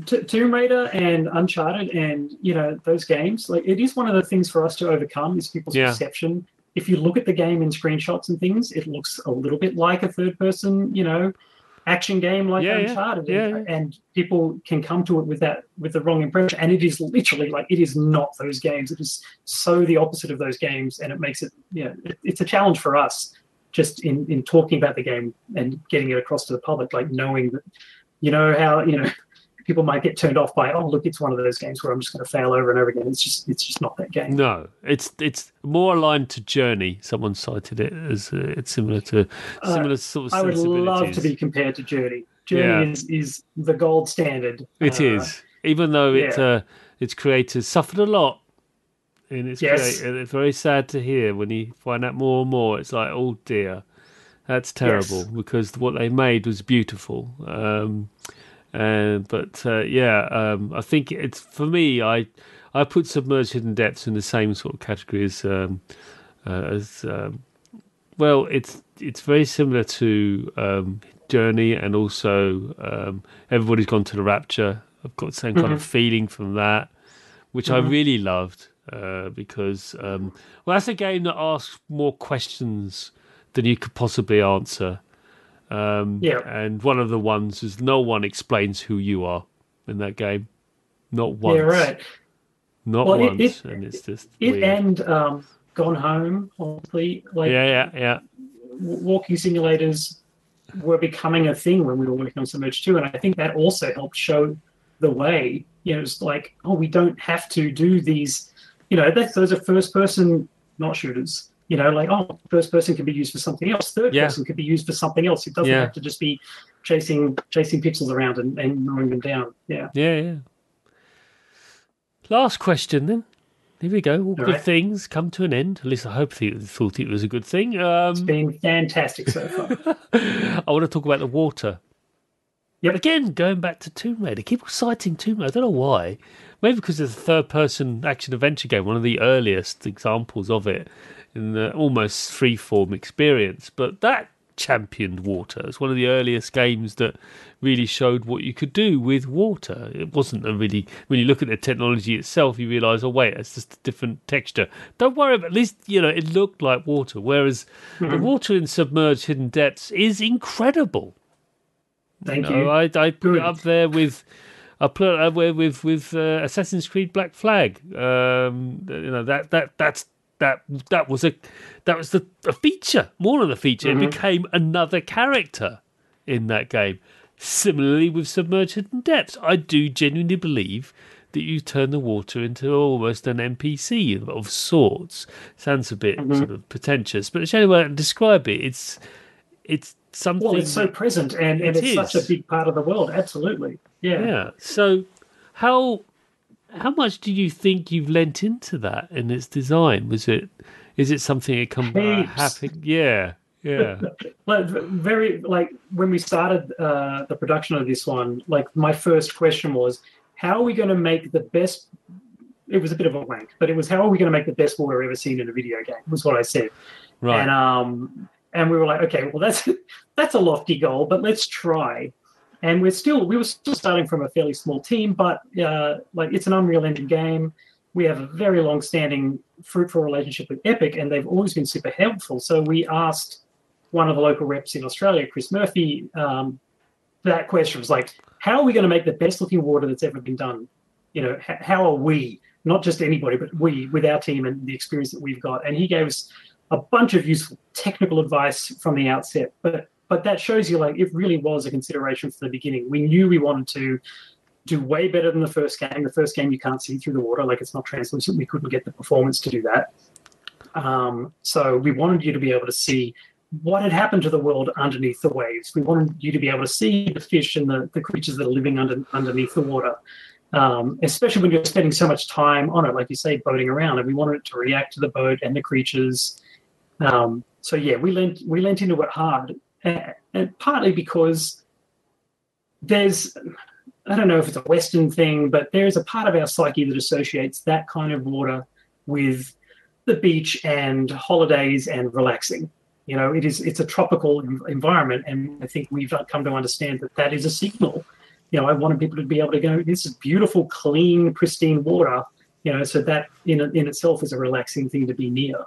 T- Tomb Raider and Uncharted, and you know those games. Like it is one of the things for us to overcome is people's yeah. perception. If you look at the game in screenshots and things, it looks a little bit like a third-person, you know, action game like yeah, Uncharted, yeah. And, and, people can come to it with that with the wrong impression. And it is literally like it is not those games. It is so the opposite of those games, and it makes it you know it, it's a challenge for us just in in talking about the game and getting it across to the public, like knowing that you know how you know people might get turned off by, oh, look, it's one of those games where I'm just going to fail over and over again. It's just, it's just not that game. No, it's it's more aligned to Journey. Someone cited it as uh, it's similar to uh, similar uh, sort of. I would love to be compared to Journey. Journey yeah. is, is the gold standard. It uh, is, even though yeah. it uh, its creators suffered a lot. And it's yes. Great. it's very sad to hear when you find out more and more. It's like, oh dear, that's terrible yes. because what they made was beautiful. Um, uh, but uh, yeah, um, I think it's for me. I I put submerged hidden depths in the same sort of category as um, uh, as um, well. It's it's very similar to um, Journey, and also um, everybody's gone to the Rapture. I've got the same mm-hmm. kind of mm-hmm. feeling from that, which mm-hmm. I really loved uh, because um, well, that's a game that asks more questions than you could possibly answer. Um, yeah. And one of the ones is no one explains who you are in that game. Not once. Yeah, right. Not well, once. It, it, and it's just. It weird. and um, Gone Home, obviously. Like, yeah, yeah, yeah. Walking simulators were becoming a thing when we were working on Submerge 2. And I think that also helped show the way. You know, it's like, oh, we don't have to do these. You know, those are first person, not shooters you know, like oh, first person can be used for something else, third yeah. person could be used for something else. It doesn't yeah. have to just be chasing chasing pixels around and, and mowing them down. Yeah. Yeah, yeah. Last question then. Here we go. All, All good right. things come to an end. At least I hope you thought it was a good thing. Um, it's been fantastic so far. (laughs) I want to talk about the water. Yep. Again, going back to Tomb Raider, keep citing Tomb Raider. I don't know why. Maybe because it's a third person action adventure game, one of the earliest examples of it in the almost free-form experience. But that championed water. It's one of the earliest games that really showed what you could do with water. It wasn't a really when you look at the technology itself, you realise, oh wait, it's just a different texture. Don't worry, but at least you know it looked like water. Whereas mm-hmm. the water in submerged hidden depths is incredible. Thank you. Know, I, I put it up there with. I put it up with with, with uh, Assassin's Creed Black Flag. Um, you know that that that's that that was a that was the a feature, more than a feature. Mm-hmm. It became another character in that game. Similarly with Submerged Hidden Depths, I do genuinely believe that you turn the water into almost an NPC of sorts. Sounds a bit mm-hmm. sort of pretentious, but the only way I can describe it, it's it's something. Well, it's so present and, and it it's is. such a big part of the world. Absolutely, yeah. Yeah. So, how how much do you think you've lent into that in its design? Was it is it something that come uh, happy? Yeah, Yeah. (laughs) like very like when we started uh, the production of this one, like my first question was, how are we going to make the best? It was a bit of a wank, but it was how are we going to make the best water ever seen in a video game? Was what I said. Right. And um, and we were like, okay, well that's (laughs) that's a lofty goal, but let's try. And we're still we were still starting from a fairly small team, but uh, like it's an Unreal Engine game. We have a very long-standing, fruitful relationship with Epic, and they've always been super helpful. So we asked one of the local reps in Australia, Chris Murphy, um, that question was like, how are we going to make the best looking water that's ever been done? You know, h- how are we, not just anybody, but we with our team and the experience that we've got? And he gave us a bunch of useful technical advice from the outset. But but that shows you like it really was a consideration from the beginning. We knew we wanted to do way better than the first game. The first game you can't see through the water, like it's not translucent. We couldn't get the performance to do that. Um, so we wanted you to be able to see what had happened to the world underneath the waves. We wanted you to be able to see the fish and the, the creatures that are living under, underneath the water, um, especially when you're spending so much time on it, like you say, boating around. And we wanted it to react to the boat and the creatures. Um, so yeah, we lent we lent into it hard, and, partly because there's I don't know if it's a Western thing, but there is a part of our psyche that associates that kind of water with the beach and holidays and relaxing. You know, it is it's a tropical environment, and I think we've come to understand that that is a signal. You know, I wanted people to be able to go, this is beautiful, clean, pristine water. You know, so that in in itself is a relaxing thing to be near.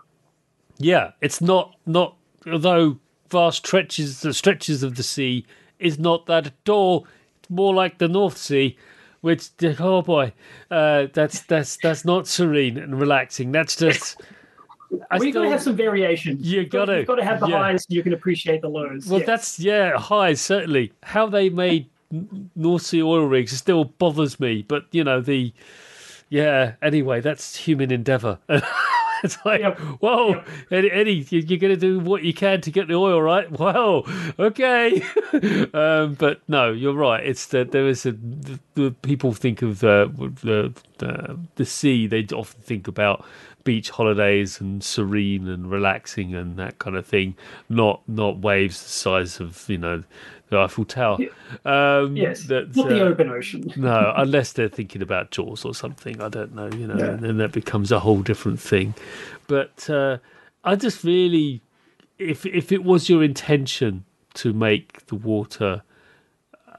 Yeah, it's not not although vast stretches the stretches of the sea is not that at all. It's more like the North Sea, which oh boy, uh, that's that's that's not serene and relaxing. That's just. I well, you got to have some variation. You got to. You've got to have the yeah. highs. So you can appreciate the lows. Well, that's yeah, highs certainly. How they made North Sea oil rigs still bothers me, but you know the yeah. Anyway, that's human endeavour. (laughs) (laughs) it's like, yep. whoa, yep. Eddie, you're going to do what you can to get the oil, right? (laughs) Well, okay. (laughs) um, but no, you're right. It's that there is a the, the people think of the, the the the sea. They often think about beach holidays and serene and relaxing and that kind of thing. Not not waves the size of you know the Eiffel Tower. Um, yes, that, not uh, the open ocean. (laughs) no, unless they're thinking about Jaws or something. I don't know, you know, yeah. and then that becomes a whole different thing. But uh, I just really, if if it was your intention to make the water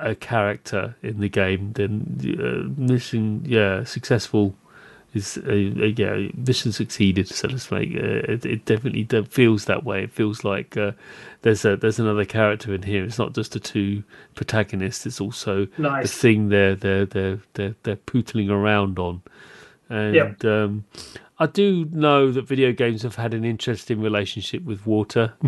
a character in the game, then uh, mission, yeah, successful is uh, yeah mission succeeded so to speak uh, it, it, definitely feels that way it feels like uh, there's a there's another character in here it's not just the two protagonists it's also nice. the thing they're they're they're they're, they're pootling around on and yep. um, I do know that video games have had an interesting relationship with water (laughs)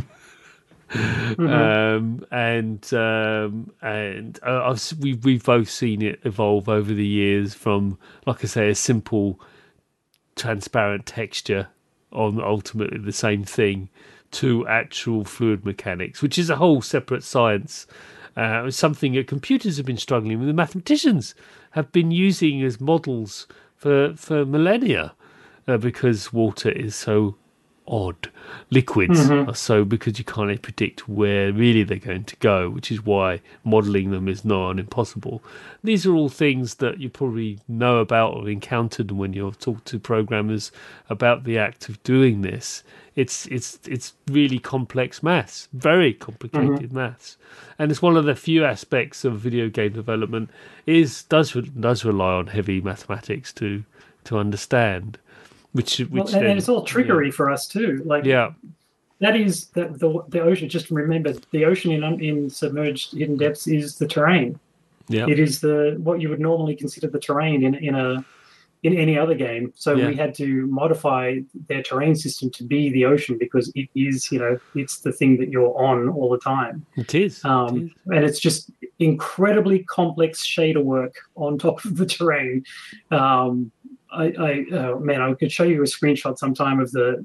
mm-hmm. um, and um, and uh, we we've both seen it evolve over the years from, like I say, a simple transparent texture on ultimately the same thing to actual fluid mechanics, which is a whole separate science. Uh, something that computers have been struggling with, the mathematicians have been using as models for for millennia, uh, because water is so odd. Liquids mm-hmm. are so because you can't predict where really they're going to go, which is why modelling them is not impossible. These are all things that you probably know about or encountered when you've talked to programmers about the act of doing this. It's it's it's really complex maths, very complicated mm-hmm. maths, and it's one of the few aspects of video game development is does does rely on heavy mathematics to to understand. Which, which well, and, then, and, it's all trickery yeah. for us too. Like, yeah, that is the, the the ocean. Just remember, the ocean in in submerged hidden depths is the terrain. Yeah, it is the what you would normally consider the terrain in in a in any other game. So yeah. we had to modify their terrain system to be the ocean because it is, you know, it's the thing that you're on all the time. It is. Um, it is. And it's just incredibly complex shader work on top of the terrain. Um, I, I oh man, I could show you a screenshot sometime of the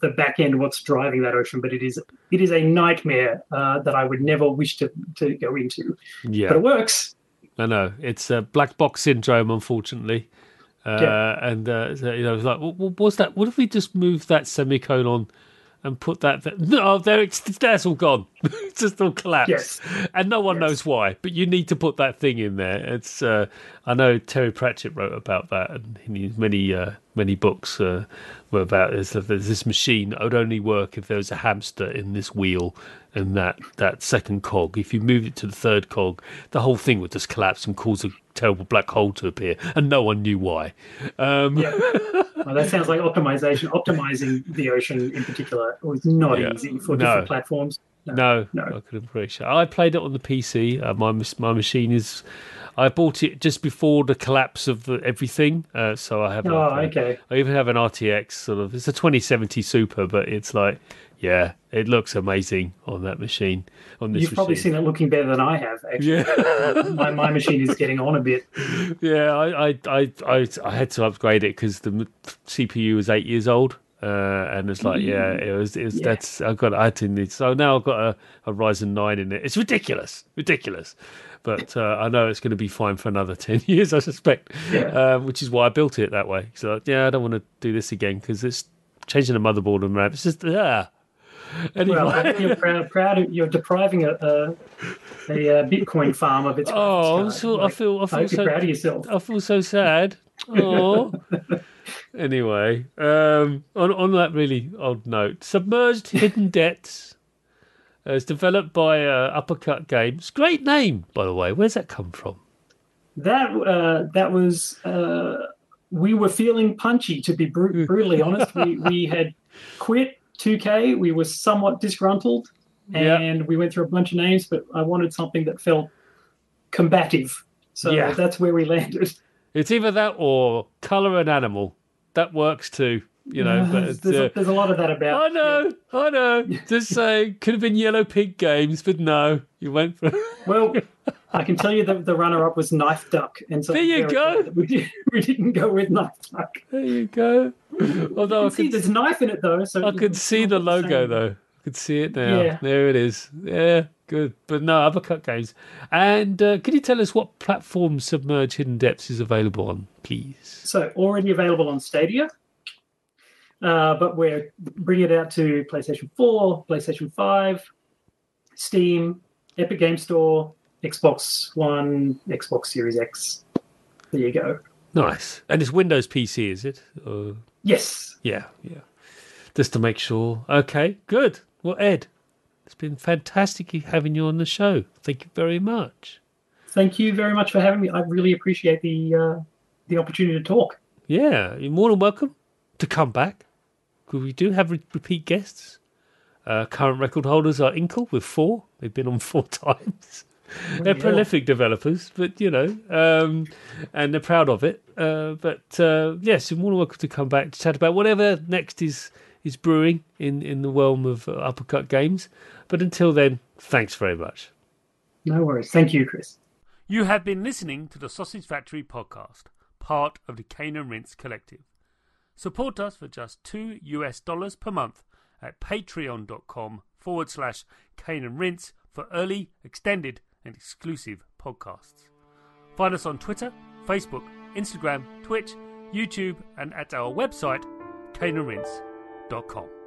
the back end, what's driving that ocean, but it is it is a nightmare uh, that I would never wish to to go into. Yeah, but it works. I know it's a black box syndrome, unfortunately. Uh, yeah. And uh, you know, it's like, what, what was that? What if we just moved that semicolon and put that. Th- no, there it's that's all gone. (laughs) it's just all collapsed, Yes. and no one Yes. knows why. But you need to put that thing in there. It's. Uh, I know Terry Pratchett wrote about that, and in many uh, many books uh, were about this. There's this machine that would only work if there was a hamster in this wheel, and that that second cog. If you moved it to the third cog, the whole thing would just collapse and cause a terrible black hole to appear, and no one knew why. Um, Yeah. Well, that sounds like optimization. Optimizing the ocean in particular was not Yeah. easy for No. different platforms. No, No. I could appreciate. I played it on the PC. Uh, my my machine is. I bought it just before the collapse of the, everything, uh, so I have. Oh, like okay. I even have an RTX sort of. It's a 2070 Super, but it's like, yeah, it looks amazing on that machine. On this You've probably machine. seen it looking better than I have. Actually, Yeah. (laughs) my, my machine is getting on a bit. Yeah, I I I I, I had to upgrade it because the CPU was eight years old, uh, and it's like yeah, it was. It was Yeah. That's I got. I to need. So now I've got a, a Ryzen nine in it. It's ridiculous, ridiculous. But uh, I know it's going to be fine for another (laughs) ten years, I suspect. Yeah. Um, which is why I built it that way. So yeah, I don't want to do this again because it's changing the motherboard and RAM. It's just ah. (laughs) Anyway. Well, you're proud. proud of, you're depriving a, a, a, uh Bitcoin farm of its. Oh, I'm graphics so, card. I feel I I feel hope so proud of yourself. I feel so sad. Oh. (laughs) anyway, um, on on that really odd note, submerged hidden depths uh, is developed by uh, Uppercut Games. Great name, by the way. Where's that come from? That uh, that was. Uh, we were feeling punchy, to be bru- (laughs) brutally honest. We we had quit 2K. We were somewhat disgruntled, Yeah. and we went through a bunch of names. But I wanted something that felt combative. So Yeah. that's where we landed. It's either that or color an animal. That works too. You know, but (laughs) there's, uh, a, there's a lot of that about. I know, I know. (laughs) Just say could have been Yellow Pig Games, but no, you went for. Well, I can tell you that the runner-up was Knife Duck, and so There you go. We, did, we didn't go with Knife Duck. There you go. Although I You can see could there's knife in it though, so I could see the logo though. I could see it now. Yeah. There it is. Yeah, good. But no, Uppercut Games. And uh, can you tell us what platform Submerged Hidden Depths is available on, please? So already available on Stadia, uh, but we're bringing it out to PlayStation 4, PlayStation 5, Steam, Epic Game Store, Xbox One, Xbox Series X. There you go. Nice. And it's Windows PC, is it? Uh, Yes. yeah, yeah. Just to make sure. Okay, good. Well, Ed, it's been fantastic having you on the show. Thank you very much. Thank you very much for having me. I really appreciate the uh, the opportunity to talk. Yeah, you're more than welcome to come back. we do have re- repeat guests. Uh, current record holders are Inkle with four. They've been on four (laughs) times. They're yeah. prolific developers, but you know, um, and they're proud of it. Uh, but uh, yes, you're more than welcome to come back to chat about whatever next is is brewing in in the realm of uh, uppercut games. But until then, thanks very much. No worries. Thank you, Chris. You have been listening to the Sausage Factory podcast, part of the Cane and Rinse Collective. Support us for just two US dollars per month at patreon.com forward slash Cane and Rinse for early, extended, and exclusive podcasts. Find us on Twitter, Facebook, Instagram, Twitch, YouTube, and at our website, caneandrinse.com.